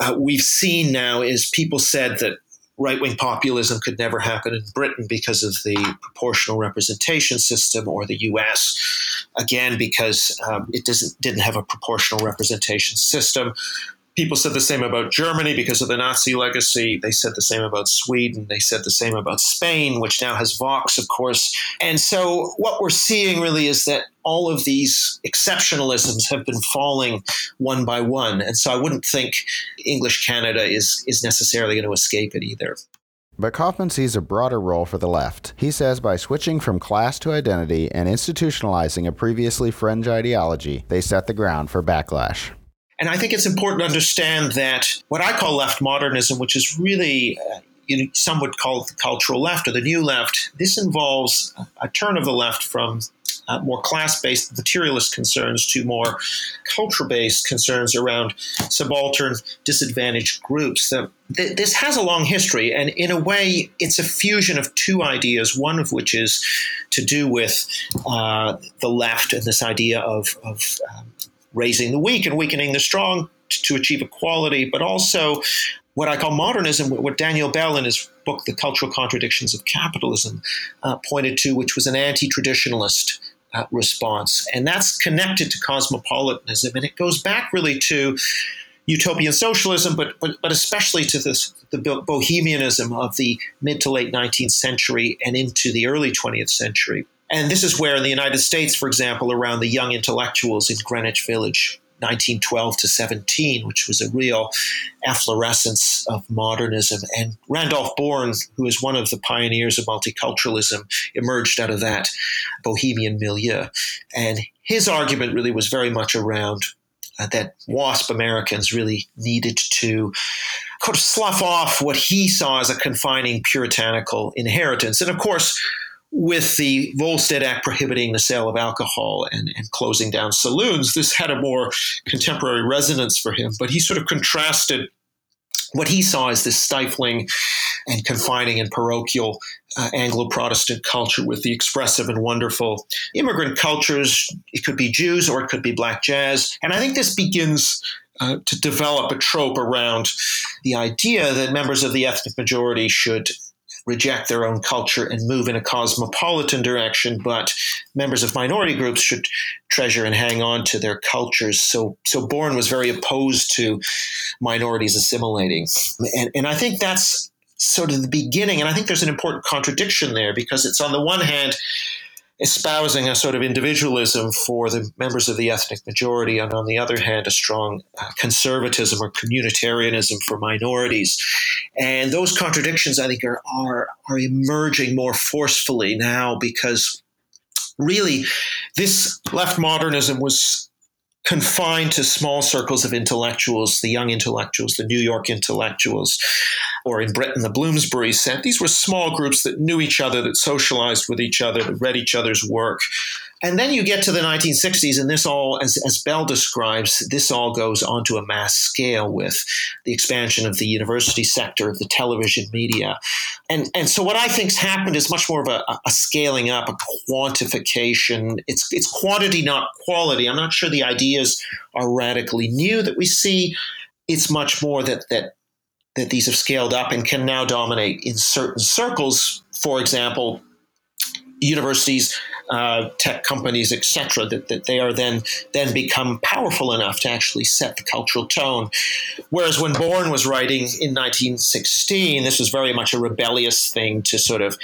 uh, we've seen now is people said that right wing populism could never happen in Britain because of the proportional representation system, or the US, again, because um, it doesn't, didn't have a proportional representation system. People said the same about Germany because of the Nazi legacy. They said the same about Sweden. They said the same about Spain, which now has Vox, of course. And so what we're seeing really is that all of these exceptionalisms have been falling one by one. And so I wouldn't think English Canada is, is necessarily going to escape it either. But Kaufman sees a broader role for the left. He says by switching from class to identity and institutionalizing a previously fringe ideology, they set the ground for backlash. And I think it's important to understand that what I call left modernism, which is really uh, you know, some would call the cultural left or the new left. This involves a turn of the left from uh, more class based materialist concerns to more culture based concerns around subaltern disadvantaged groups. th- this has a long history, and in a way, it's a fusion of two ideas, one of which is to do with uh, the left and this idea of, of um, raising the weak and weakening the strong to achieve equality, but also what I call modernism, what Daniel Bell in his book, The Cultural Contradictions of Capitalism, uh, pointed to, which was an anti traditionalist uh, response. And that's connected to cosmopolitanism. And it goes back really to utopian socialism, but, but, but especially to this, the bohemianism of the mid to late 19th century and into the early 20th century. And this is where, in the United States, for example, around the young intellectuals in Greenwich Village, 1912 to 17, which was a real efflorescence of modernism. And Randolph Bourne, who is one of the pioneers of multiculturalism, emerged out of that bohemian milieu. And his argument really was very much around uh, that WASP Americans really needed to kind of slough off what he saw as a confining puritanical inheritance. And of course, with the Volstead Act prohibiting the sale of alcohol and, and, closing down saloons, this had a more contemporary resonance for him. But he sort of contrasted what he saw as this stifling and confining and parochial uh, Anglo Protestant culture with the expressive and wonderful immigrant cultures. It could be Jews or it could be black jazz. And I think this begins uh, to develop a trope around the idea that members of the ethnic majority should reject their own culture and move in a cosmopolitan direction, but members of minority groups should treasure and hang on to their cultures. So, so Bourne was very opposed to minorities assimilating, and, and I think that's sort of the beginning. And I think there's an important contradiction there because it's on the one hand espousing a sort of individualism for the members of the ethnic majority, and on the other hand, a strong uh, conservatism or communitarianism for minorities. And those contradictions, I think, are, are, are emerging more forcefully now because really this left modernism was confined to small circles of intellectuals, the young intellectuals, the New York intellectuals, or in Britain, the Bloomsbury set. These were small groups that knew each other, that socialized with each other, that read each other's work. And then you get to the 1960s, and this all, as, as Bell describes, this all goes onto a mass scale with the expansion of the university sector, of the television media. And, and so what I think's happened is much more of a, a scaling up, a quantification. It's, it's quantity, not quality. I'm not sure the ideas are radically new that we see. It's much more that, that that these have scaled up and can now dominate in certain circles. For example, universities, uh, tech companies, etc., that, that they are then then become powerful enough to actually set the cultural tone. Whereas when Bourne was writing in 1916, this was very much a rebellious thing to sort of,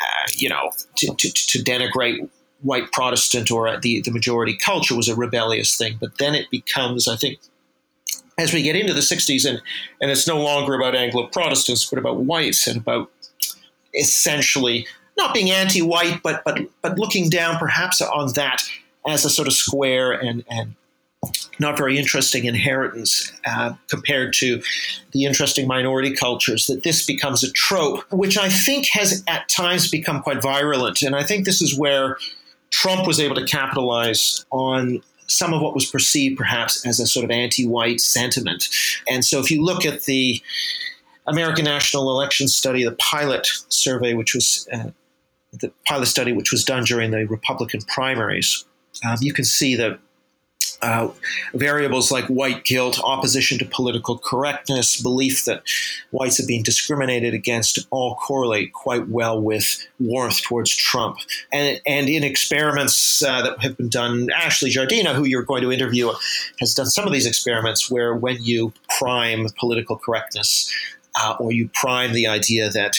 uh, you know, to, to, to denigrate white Protestant or the, the majority culture was a rebellious thing. But then it becomes, I think, as we get into the 60s, and, and it's no longer about Anglo Protestants, but about whites and about essentially not being anti-white, but but but looking down perhaps on that as a sort of square and and not very interesting inheritance uh, compared to the interesting minority cultures, that this becomes a trope, which I think has at times become quite virulent. And I think this is where Trump was able to capitalize on some of what was perceived perhaps as a sort of anti white sentiment. And so if you look at the American National Election Study, the pilot survey, which was uh, the pilot study, which was done during the Republican primaries, um, you can see that uh, variables like white guilt, opposition to political correctness, belief that whites have been discriminated against all correlate quite well with warmth towards Trump. And, and in experiments uh, that have been done, Ashley Jardina, who you're going to interview, has done some of these experiments where when you prime political correctness uh, or you prime the idea that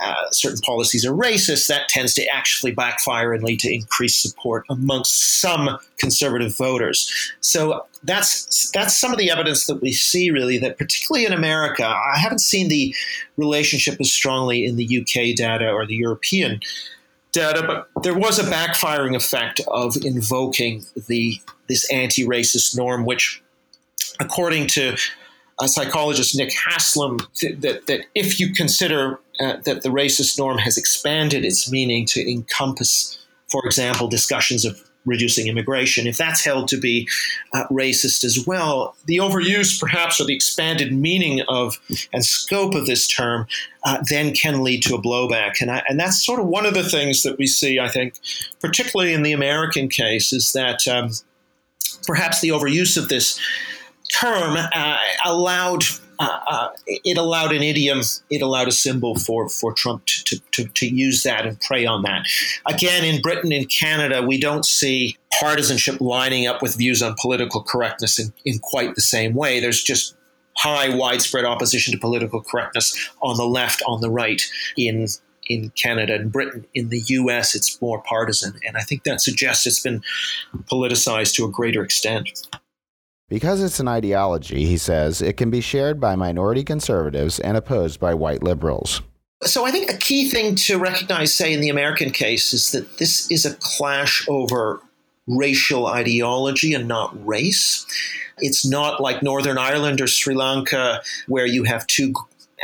uh, certain policies are racist, that tends to actually backfire and lead to increased support amongst some conservative voters. So that's that's some of the evidence that we see really that particularly in America, I haven't seen the relationship as strongly in the UK data or the European data, but there was a backfiring effect of invoking the this anti-racist norm, which according to uh, psychologist Nick Haslam that, that if you consider uh, that the racist norm has expanded its meaning to encompass, for example, discussions of reducing immigration, if that's held to be uh, racist as well, the overuse perhaps or the expanded meaning of and scope of this term uh, then can lead to a blowback. And, I, and that's sort of one of the things that we see, I think, particularly in the American case, is that um, perhaps the overuse of this term uh, allowed uh, uh, it allowed an idiom, it allowed a symbol for, for Trump to, to, to, use that and prey on that. Again, in Britain and Canada, we don't see partisanship lining up with views on political correctness in, in quite the same way. There's just high, widespread opposition to political correctness on the left, on the right in in Canada and Britain. In the US, it's more partisan. And I think that suggests it's been politicized to a greater extent. Because it's an ideology, he says, it can be shared by minority conservatives and opposed by white liberals. So I think a key thing to recognize, say, in the American case, is that this is a clash over racial ideology and not race. It's not like Northern Ireland or Sri Lanka, where you have two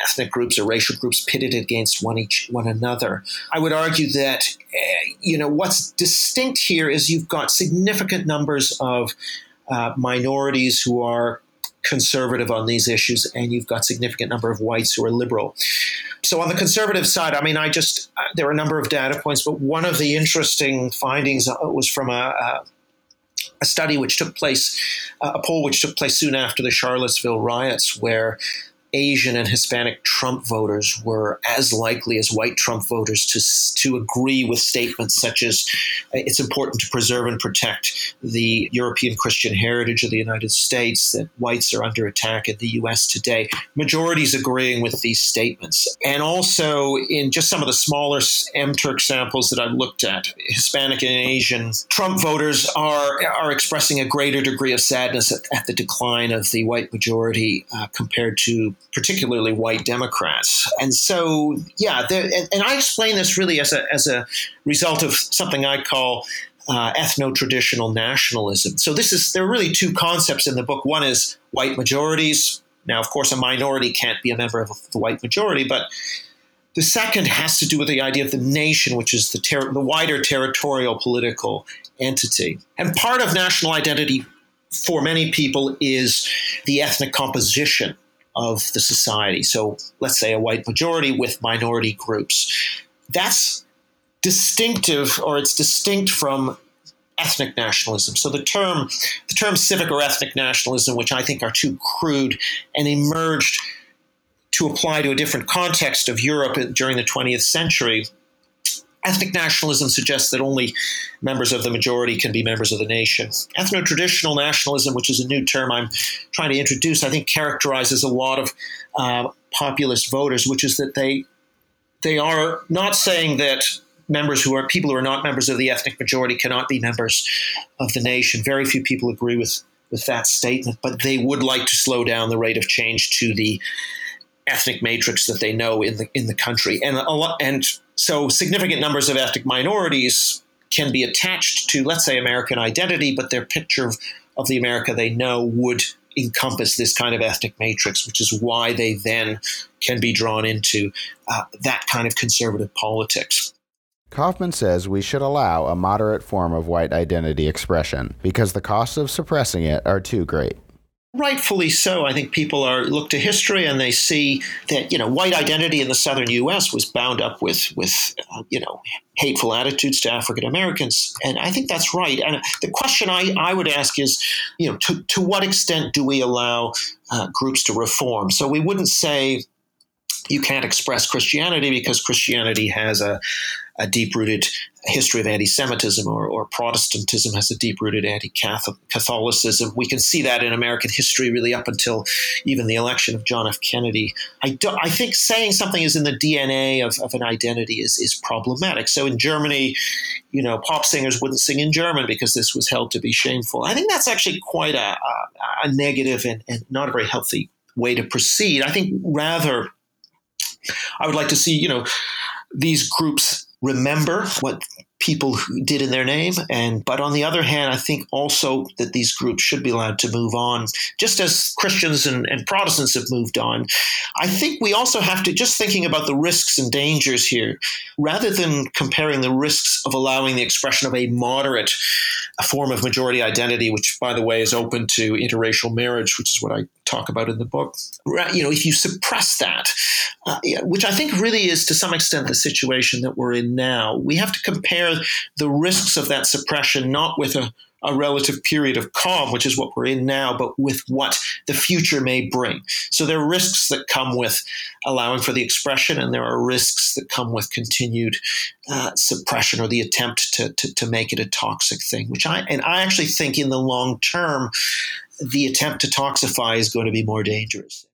ethnic groups or racial groups pitted against one each one another. I would argue that eh, you know what's distinct here is you've got significant numbers of uh, minorities who are conservative on these issues, and you've got significant number of whites who are liberal. So on the conservative side, I mean, I just uh, there are a number of data points, but one of the interesting findings uh, was from a, a a study which took place, uh, a poll which took place soon after the Charlottesville riots, where Asian and Hispanic Trump voters were as likely as white Trump voters to, to agree with statements such as uh, it's important to preserve and protect the European Christian heritage of the United States, that whites are under attack in the U.S. today. Majorities agreeing with these statements. And also, in just some of the smaller MTurk samples that I've looked at, Hispanic and Asian Trump voters are, are expressing a greater degree of sadness at, at the decline of the white majority uh, compared to particularly white Democrats. And so, yeah, and, and, I explain this really as a, as a result of something I call uh, ethno traditional nationalism. So, this is there are really two concepts in the book. One is white majorities. Now, of course, a minority can't be a member of the white majority, but the second has to do with the idea of the nation, which is the, ter- the wider territorial political entity. And part of national identity for many people is the ethnic composition of the society. So let's say a white majority with minority groups. That's distinctive or it's distinct from ethnic nationalism. So the term the term civic or ethnic nationalism, which I think are too crude and emerged to apply to a different context of Europe during the 20th century, Ethnic nationalism suggests that only members of the majority can be members of the nation. Ethno traditional nationalism, which is a new term I'm trying to introduce, I think characterizes a lot of uh, populist voters, which is that they they are not saying that members who are people who are not members of the ethnic majority cannot be members of the nation. Very few people agree with with that statement, but they would like to slow down the rate of change to the ethnic matrix that they know in the in the country, and a lot and so significant numbers of ethnic minorities can be attached to, let's say, American identity, but their picture of of the America they know would encompass this kind of ethnic matrix, which is why they then can be drawn into uh, that kind of conservative politics. Kaufman says we should allow a moderate form of white identity expression because the costs of suppressing it are too great rightfully so. I think people are look to history and they see that you know white identity in the southern U.S. was bound up with with uh, you know hateful attitudes to African Americans, and I think that's right. And the question I, I would ask is, you know, to to what extent do we allow uh, groups to reform? So we wouldn't say you can't express Christianity because Christianity has a, a deep rooted history of anti Semitism or, or, Protestantism has a deep rooted anti Catholicism. We can see that in American history really up until even the election of John F. Kennedy. I, do, I think saying something is in the DNA of, of an identity is, is problematic. So in Germany, you know, pop singers wouldn't sing in German because this was held to be shameful. I think that's actually quite a, a, a negative and, and not a very healthy way to proceed. I think rather, I would like to see, you know, these groups remember what people did in their name. And but on the other hand i think also that these groups should be allowed to move on. Just as christians and, and, protestants have moved on i think we also have to just thinking about the risks and dangers here rather than comparing the risks of allowing the expression of a moderate a form of majority identity which by the way is open to interracial marriage which is what i talk about in the book. You know if you suppress that uh, which i think really is to some extent the situation that we're in now we have to compare the risks of that suppression not with a, a relative period of calm, which is what we're in now, but with what the future may bring. So there are risks that come with allowing for the expression, and there are risks that come with continued uh, suppression or the attempt to, to, to make it a toxic thing. Which I and I actually think in the long term, the attempt to toxify is going to be more dangerous.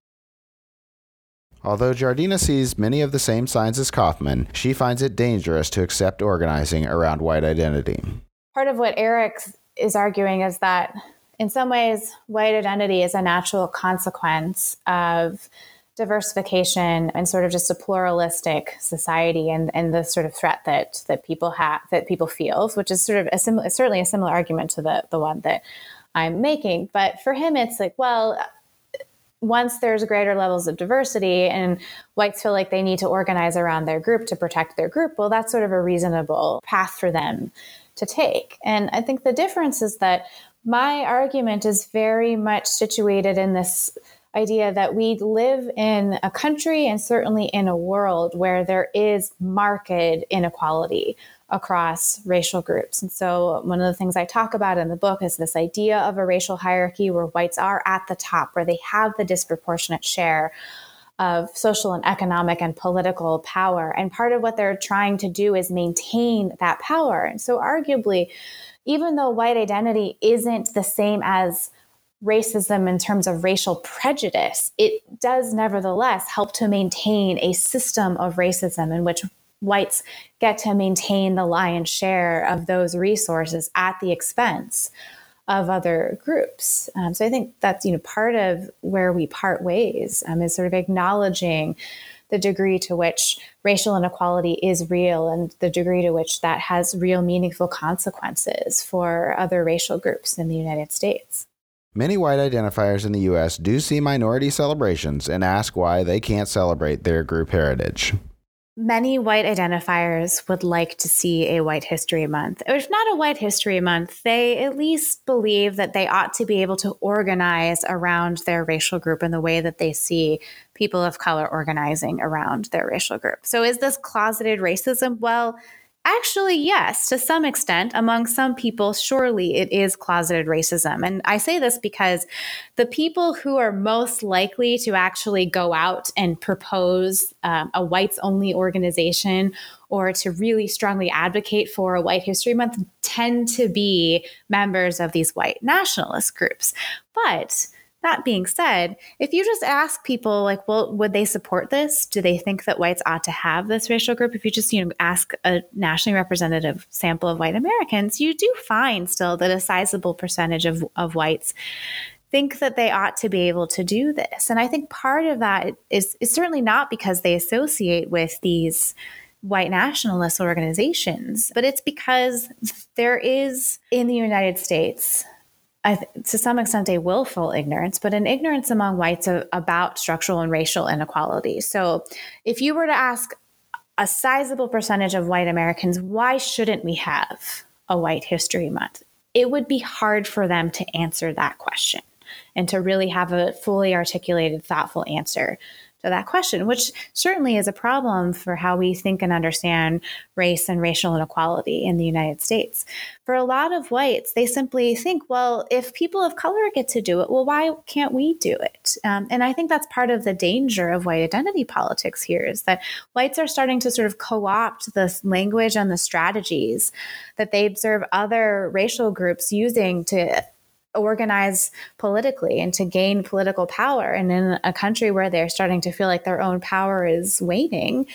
Although Jardina sees many of the same signs as Kaufman, she finds it dangerous to accept organizing around white identity. Part of what Eric is arguing is that in some ways, white identity is a natural consequence of diversification and sort of just a pluralistic society and, and the sort of threat that that people have that people feel, which is sort of a similar certainly a similar argument to the the one that I'm making. But for him it's like, well, once there's greater levels of diversity and whites feel like they need to organize around their group to protect their group, well, that's sort of a reasonable path for them to take. And I think the difference is that my argument is very much situated in this idea that we live in a country and certainly in a world where there is marked inequality across racial groups. And so, one of the things I talk about in the book is this idea of a racial hierarchy where whites are at the top, where they have the disproportionate share of social and economic and political power. And part of what they're trying to do is maintain that power. And so, arguably, even though white identity isn't the same as racism in terms of racial prejudice, it does nevertheless help to maintain a system of racism in which whites get to maintain the lion's share of those resources at the expense of other groups. Um, so I think that's you know part of where we part ways um, is sort of acknowledging the degree to which racial inequality is real and the degree to which that has real meaningful consequences for other racial groups in the United States. Many white identifiers in the U.S. do see minority celebrations and ask why they can't celebrate their group heritage. Many white identifiers would like to see a White History Month. If not a White History Month, they at least believe that they ought to be able to organize around their racial group in the way that they see people of color organizing around their racial group. So, is this closeted racism? Well, Actually, yes, to some extent, among some people, surely it is closeted racism. And I say this because the people who are most likely to actually go out and propose um, a whites only organization or to really strongly advocate for a White History Month tend to be members of these white nationalist groups. But that being said, if you just ask people, like, well, would they support this? Do they think that whites ought to have this racial group? If you just, you know, ask a nationally representative sample of white Americans, you do find still that a sizable percentage of, of whites think that they ought to be able to do this. And I think part of that is, is certainly not because they associate with these white nationalist organizations, but it's because there is in the United States to some extent a willful ignorance, but an ignorance among whites of, about structural and racial inequality. So, if you were to ask a sizable percentage of white Americans, why shouldn't we have a White History Month? It would be hard for them to answer that question and to really have a fully articulated, thoughtful answer to that question, which certainly is a problem for how we think and understand race and racial inequality in the United States. For a lot of whites, they simply think, well, if people of color get to do it, well, why can't we do it? Um, and I think that's part of the danger of white identity politics here is that whites are starting to sort of co opt the language and the strategies that they observe other racial groups using to organize politically and to gain political power. And in a country where they're starting to feel like their own power is waning.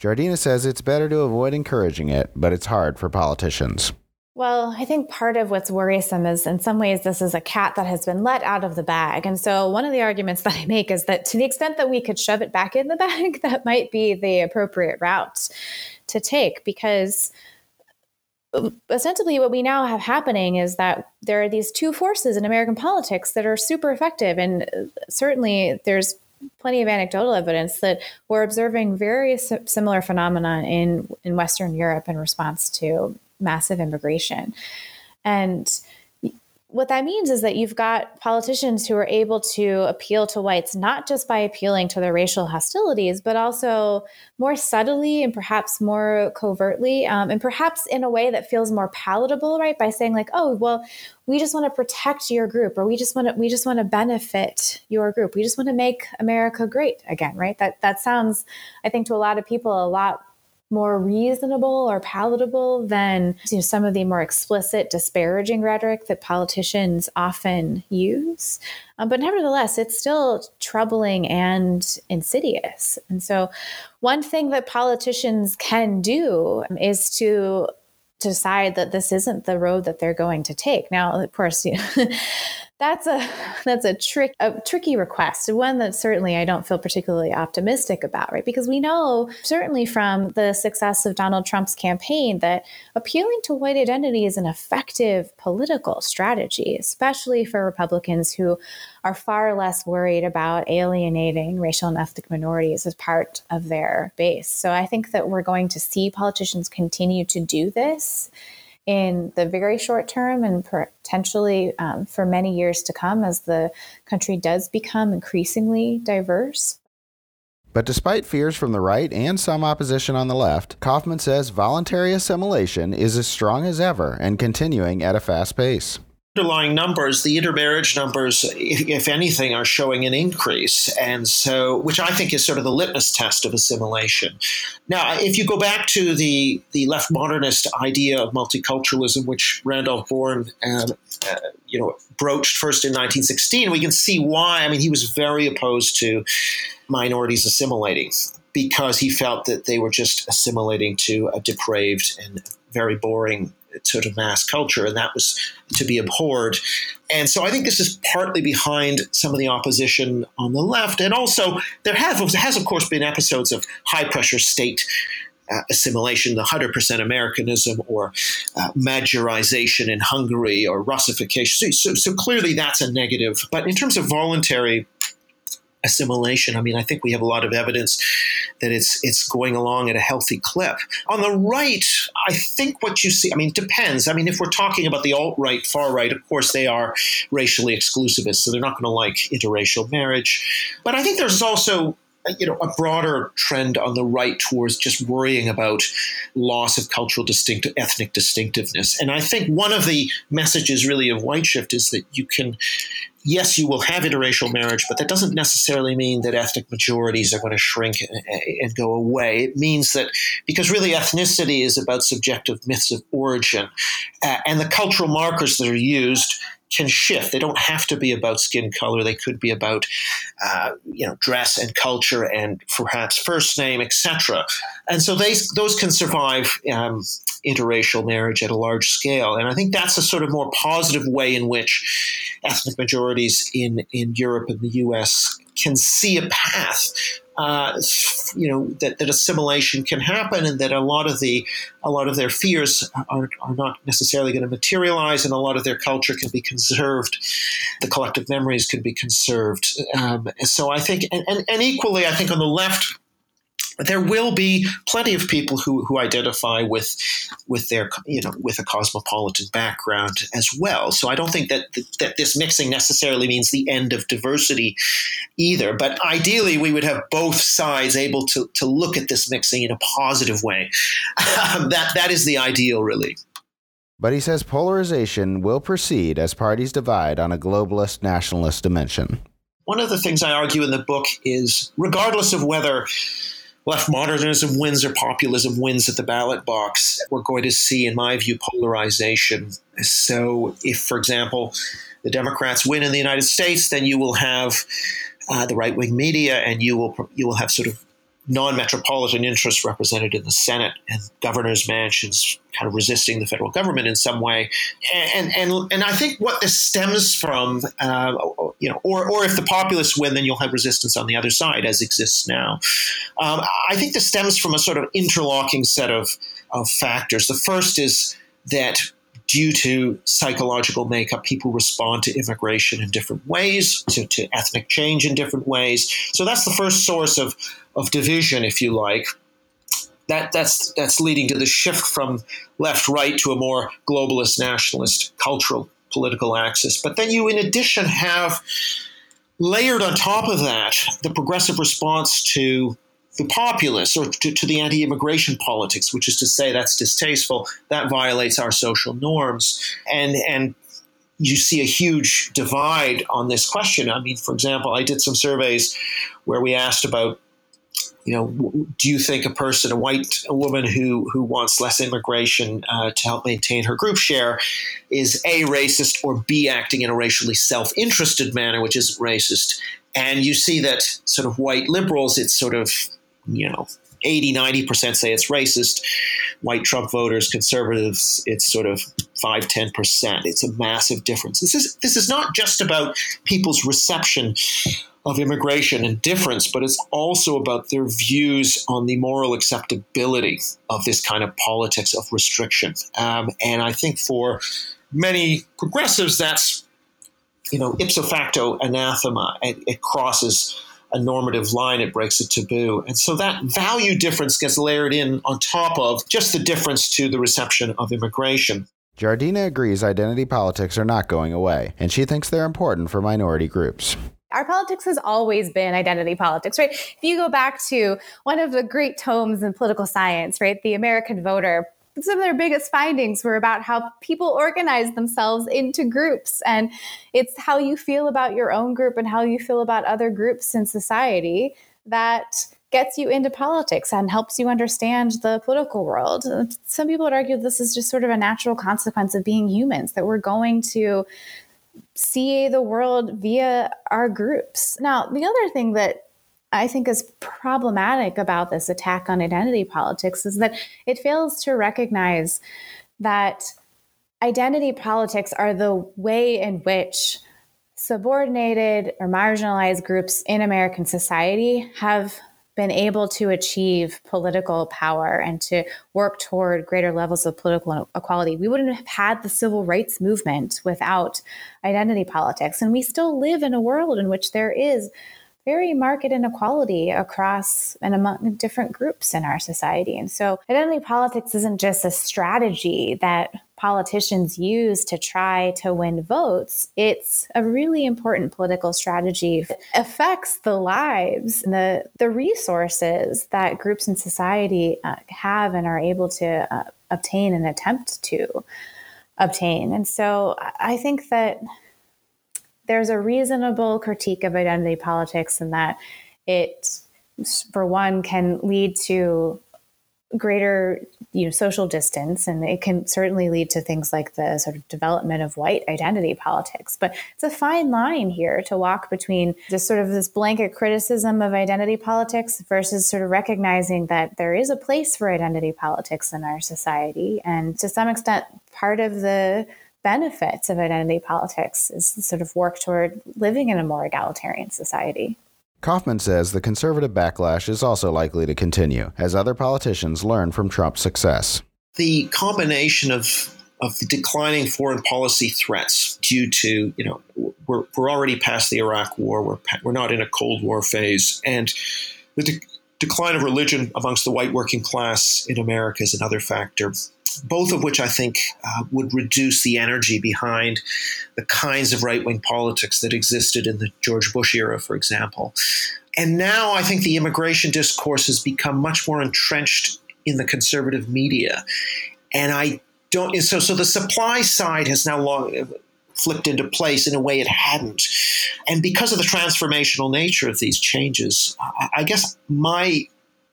Jardina says it's better to avoid encouraging it, but it's hard for politicians. Well, I think part of what's worrisome is in some ways this is a cat that has been let out of the bag. And so one of the arguments that I make is that to the extent that we could shove it back in the bag, that might be the appropriate route to take because ostensibly what we now have happening is that there are these two forces in American politics that are super effective. And uh, certainly there's plenty of anecdotal evidence that we're observing very similar phenomena in, in Western Europe in response to massive immigration. And what that means is that you've got politicians who are able to appeal to whites not just by appealing to their racial hostilities, but also more subtly and perhaps more covertly, um, and perhaps in a way that feels more palatable, right? By saying like, "Oh, well, we just want to protect your group, or we just want to we just want to benefit your group. We just want to make America great again," right? That that sounds, I think, to a lot of people a lot more reasonable or palatable than you know, some of the more explicit disparaging rhetoric that politicians often use. Um, but nevertheless, it's still troubling and insidious. And so, one thing that politicians can do is to decide that this isn't the road that they're going to take. Now, of course, you know, that's a that's a trick a tricky request, one that certainly I don't feel particularly optimistic about, right? Because we know certainly from the success of Donald Trump's campaign that appealing to white identity is an effective political strategy, especially for Republicans who are far less worried about alienating racial and ethnic minorities as part of their base. So I think that we're going to see politicians continue to do this in the very short term and potentially um, for many years to come as the country does become increasingly diverse. But despite fears from the right and some opposition on the left, Kaufman says voluntary assimilation is as strong as ever and continuing at a fast pace underlying numbers, the intermarriage numbers, if anything, are showing an increase. And so, which I think is sort of the litmus test of assimilation. Now, if you go back to the, the left modernist idea of multiculturalism, which Randolph Bourne, uh, uh, you know, broached first in 1916, we can see why. I mean, he was very opposed to minorities assimilating because he felt that they were just assimilating to a depraved and very boring sort of mass culture, and that was to be abhorred. And so I think this is partly behind some of the opposition on the left. And also, there have, has, of course, been episodes of high pressure state uh, assimilation, the 100% Americanism or uh, Magyarization in Hungary or Russification. So, so, so, clearly that's a negative. But in terms of voluntary assimilation. I mean, I think we have a lot of evidence that it's it's going along at a healthy clip. On the right, I think what you see, I mean, depends. I mean, if we're talking about the alt right, far right, of course they are racially exclusivist, so they're not going to like interracial marriage. But I think there's also you know a broader trend on the right towards just worrying about loss of cultural distinct ethnic distinctiveness and i think one of the messages really of white shift is that you can yes, you will have interracial marriage, but that doesn't necessarily mean that ethnic majorities are going to shrink and, and, go away. It means that because really ethnicity is about subjective myths of origin, uh, and the cultural markers that are used can shift. They don't have to be about skin color. They could be about, uh, you know, dress and culture and perhaps first name, etc. And so they, those can survive um, interracial marriage at a large scale. And I think that's a sort of more positive way in which ethnic majorities in, in Europe and the US can see a path uh, you know that, that assimilation can happen, and that a lot of the a lot of their fears are, are not necessarily going to materialize, and a lot of their culture can be conserved. The collective memories can be conserved. Um, so I think, and, and, and equally, I think on the left there will be plenty of people who, who identify with with their you know with a cosmopolitan background as well. So I don't think that that this mixing necessarily means the end of diversity either. But ideally, we would have both sides able to to look at this mixing in a positive way. Um, that that is the ideal, really. But he says polarization will proceed as parties divide on a globalist nationalist dimension. One of the things I argue in the book is regardless of whether left modernism wins or populism wins at the ballot box, we're going to see, in my view, polarization. So, if, for example, the Democrats win in the United States, then you will have uh, the right wing media, and you will you will have sort of non-metropolitan interests represented in the Senate and governors' mansions kind of resisting the federal government in some way. And and and I think what this stems from, uh, you know, or or if the populists win, then you'll have resistance on the other side, as exists now. Um, I think this stems from a sort of interlocking set of of factors. The first is that due to psychological makeup, people respond to immigration in different ways, to, to ethnic change in different ways. So that's the first source of, of division, if you like. That, that's, that's leading to the shift from left right to a more globalist, nationalist, cultural, political axis. But then you, in addition, have layered on top of that the progressive response to the populists or to, to the anti immigration politics, which is to say that's distasteful, that violates our social norms. And, and you see a huge divide on this question. I mean, for example, I did some surveys where we asked about you know, do you think a person, a white a woman who who wants less immigration uh, to help maintain her group share, is a racist or b acting in a racially self-interested manner, which isn't racist? And you see that sort of white liberals, it's sort of you know 80 90% say it's racist. White trump voters conservatives it's sort of 5 10% it's a massive difference. This is this is not just about people's reception of immigration and difference but it's also about their views on the moral acceptability of this kind of politics of restriction. Um, and i think for many progressives that's you know ipso facto anathema. It, it crosses a normative line, it breaks a taboo. And so that value difference gets layered in on top of just the difference to the reception of immigration. Jardina agrees identity politics are not going away, and she thinks they're important for minority groups. Our politics has always been identity politics, right? If you go back to one of the great tomes in political science, right, The American Voter, some of their biggest findings were about how people organize themselves into groups. And it's how you feel about your own group and how you feel about other groups in society that gets you into politics and helps you understand the political world. Some people would argue this is just sort of a natural consequence of being humans, that we're going to see the world via our groups. Now, the other thing that I think is problematic about this attack on identity politics is that it fails to recognize that identity politics are the way in which subordinated or marginalized groups in American society have been able to achieve political power and to work toward greater levels of political equality. We wouldn't have had the civil rights movement without identity politics. And we still live in a world in which there is very marked inequality across and among different groups in our society. And so identity politics isn't just a strategy that politicians use to try to win votes. It's a really important political strategy. It affects the lives and the, the resources that groups in society uh, have and are able to uh, obtain and attempt to obtain. And so I think that there's a reasonable critique of identity politics in that it, for one, can lead to greater you know social distance and it can certainly lead to things like the sort of development of white identity politics. But it's a fine line here to walk between just sort of this blanket criticism of identity politics versus sort of recognizing that there is a place for identity politics in our society. And to some extent part of the benefits of identity politics is sort of work toward living in a more egalitarian society. Kaufman says the conservative backlash is also likely to continue as other politicians learn from Trump's success. The combination of of the declining foreign policy threats due to, you know, we're, we're already past the Iraq war, we're, we're not in a Cold War phase, and the de- decline of religion amongst the white working class in America is another factor both of which I think uh, would reduce the energy behind the kinds of right wing politics that existed in the George Bush era, for example. And now I think the immigration discourse has become much more entrenched in the conservative media. And I don't, so, so the supply side has now long flipped into place in a way it hadn't. And because of the transformational nature of these changes, I guess my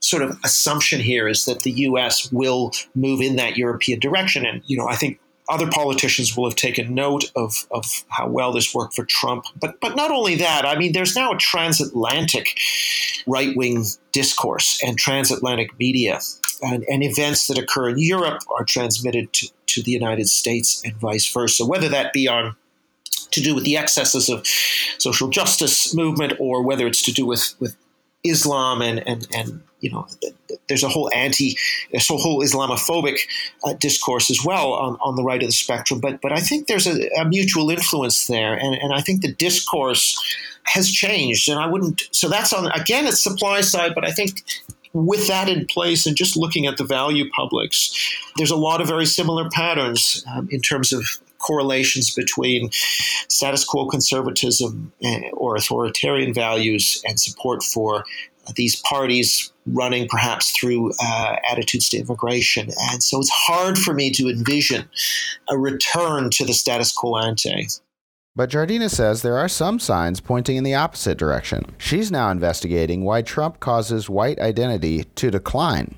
sort of assumption here is that the U.S. will move in that European direction. And, you know, I think other politicians will have taken note of, of how well this worked for Trump. But but not only that, I mean, there's now a transatlantic right wing discourse and transatlantic media. And, and, events that occur in Europe are transmitted to, to the United States and vice versa, whether that be on to do with the excesses of social justice movement or whether it's to do with, with Islam and, and, and you know, there's a whole anti, there's a whole Islamophobic uh, discourse as well on, on the right of the spectrum. But but I think there's a, a mutual influence there, and, and I think the discourse has changed. And I wouldn't. So that's on again, it's supply side, but I think with that in place and just looking at the value publics, there's a lot of very similar patterns um, in terms of correlations between status quo conservatism eh, or authoritarian values and support for these parties running perhaps through uh, attitudes to immigration. And so it's hard for me to envision a return to the status quo ante. But Jardina says there are some signs pointing in the opposite direction. She's now investigating why Trump causes white identity to decline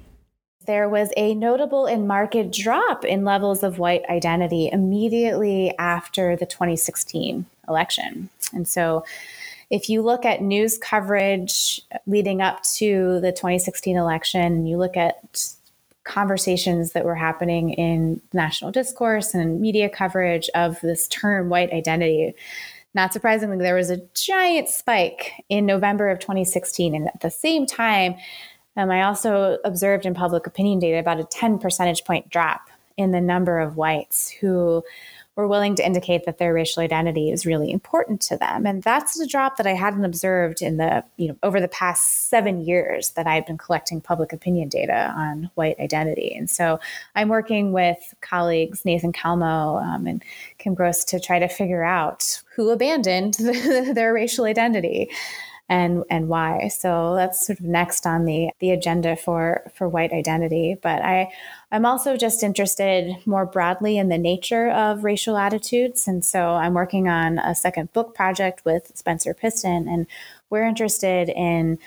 there was a notable and marked drop in levels of white identity immediately after the 2016 election. And so, if you look at news coverage leading up to the 2016 election, you look at conversations that were happening in national discourse and media coverage of this term white identity. Not surprisingly, there was a giant spike in November of 2016. And at the same time, um, I also observed in public opinion data about a 10 percentage point drop in the number of whites who were willing to indicate that their racial identity is really important to them. And that's a drop that I hadn't observed in the, you know, over the past seven years that I've been collecting public opinion data on white identity. And so I'm working with colleagues Nathan Kalmoe um, and Kim Gross to try to figure out who abandoned their racial identity and and why. So that's sort of next on the the agenda for for white identity. But I I'm also just interested more broadly in the nature of racial attitudes, and so I'm working on a second book project with Spencer Piston, and we're interested in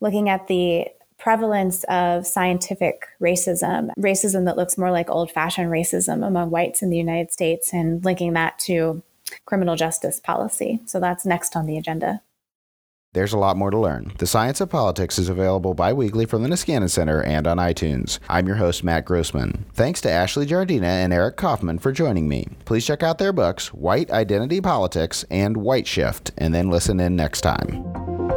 looking at the prevalence of scientific racism, racism that looks more like old fashioned racism among whites in the United States, and linking that to criminal justice policy. So that's next on the agenda. There's a lot more to learn. The Science of Politics is available bi weekly from the Niskanen Center and on iTunes. I'm your host, Matt Grossmann. Thanks to Ashley Jardina and Eric Kaufman for joining me. Please check out their books, White Identity Politics and White Shift, and then listen in next time.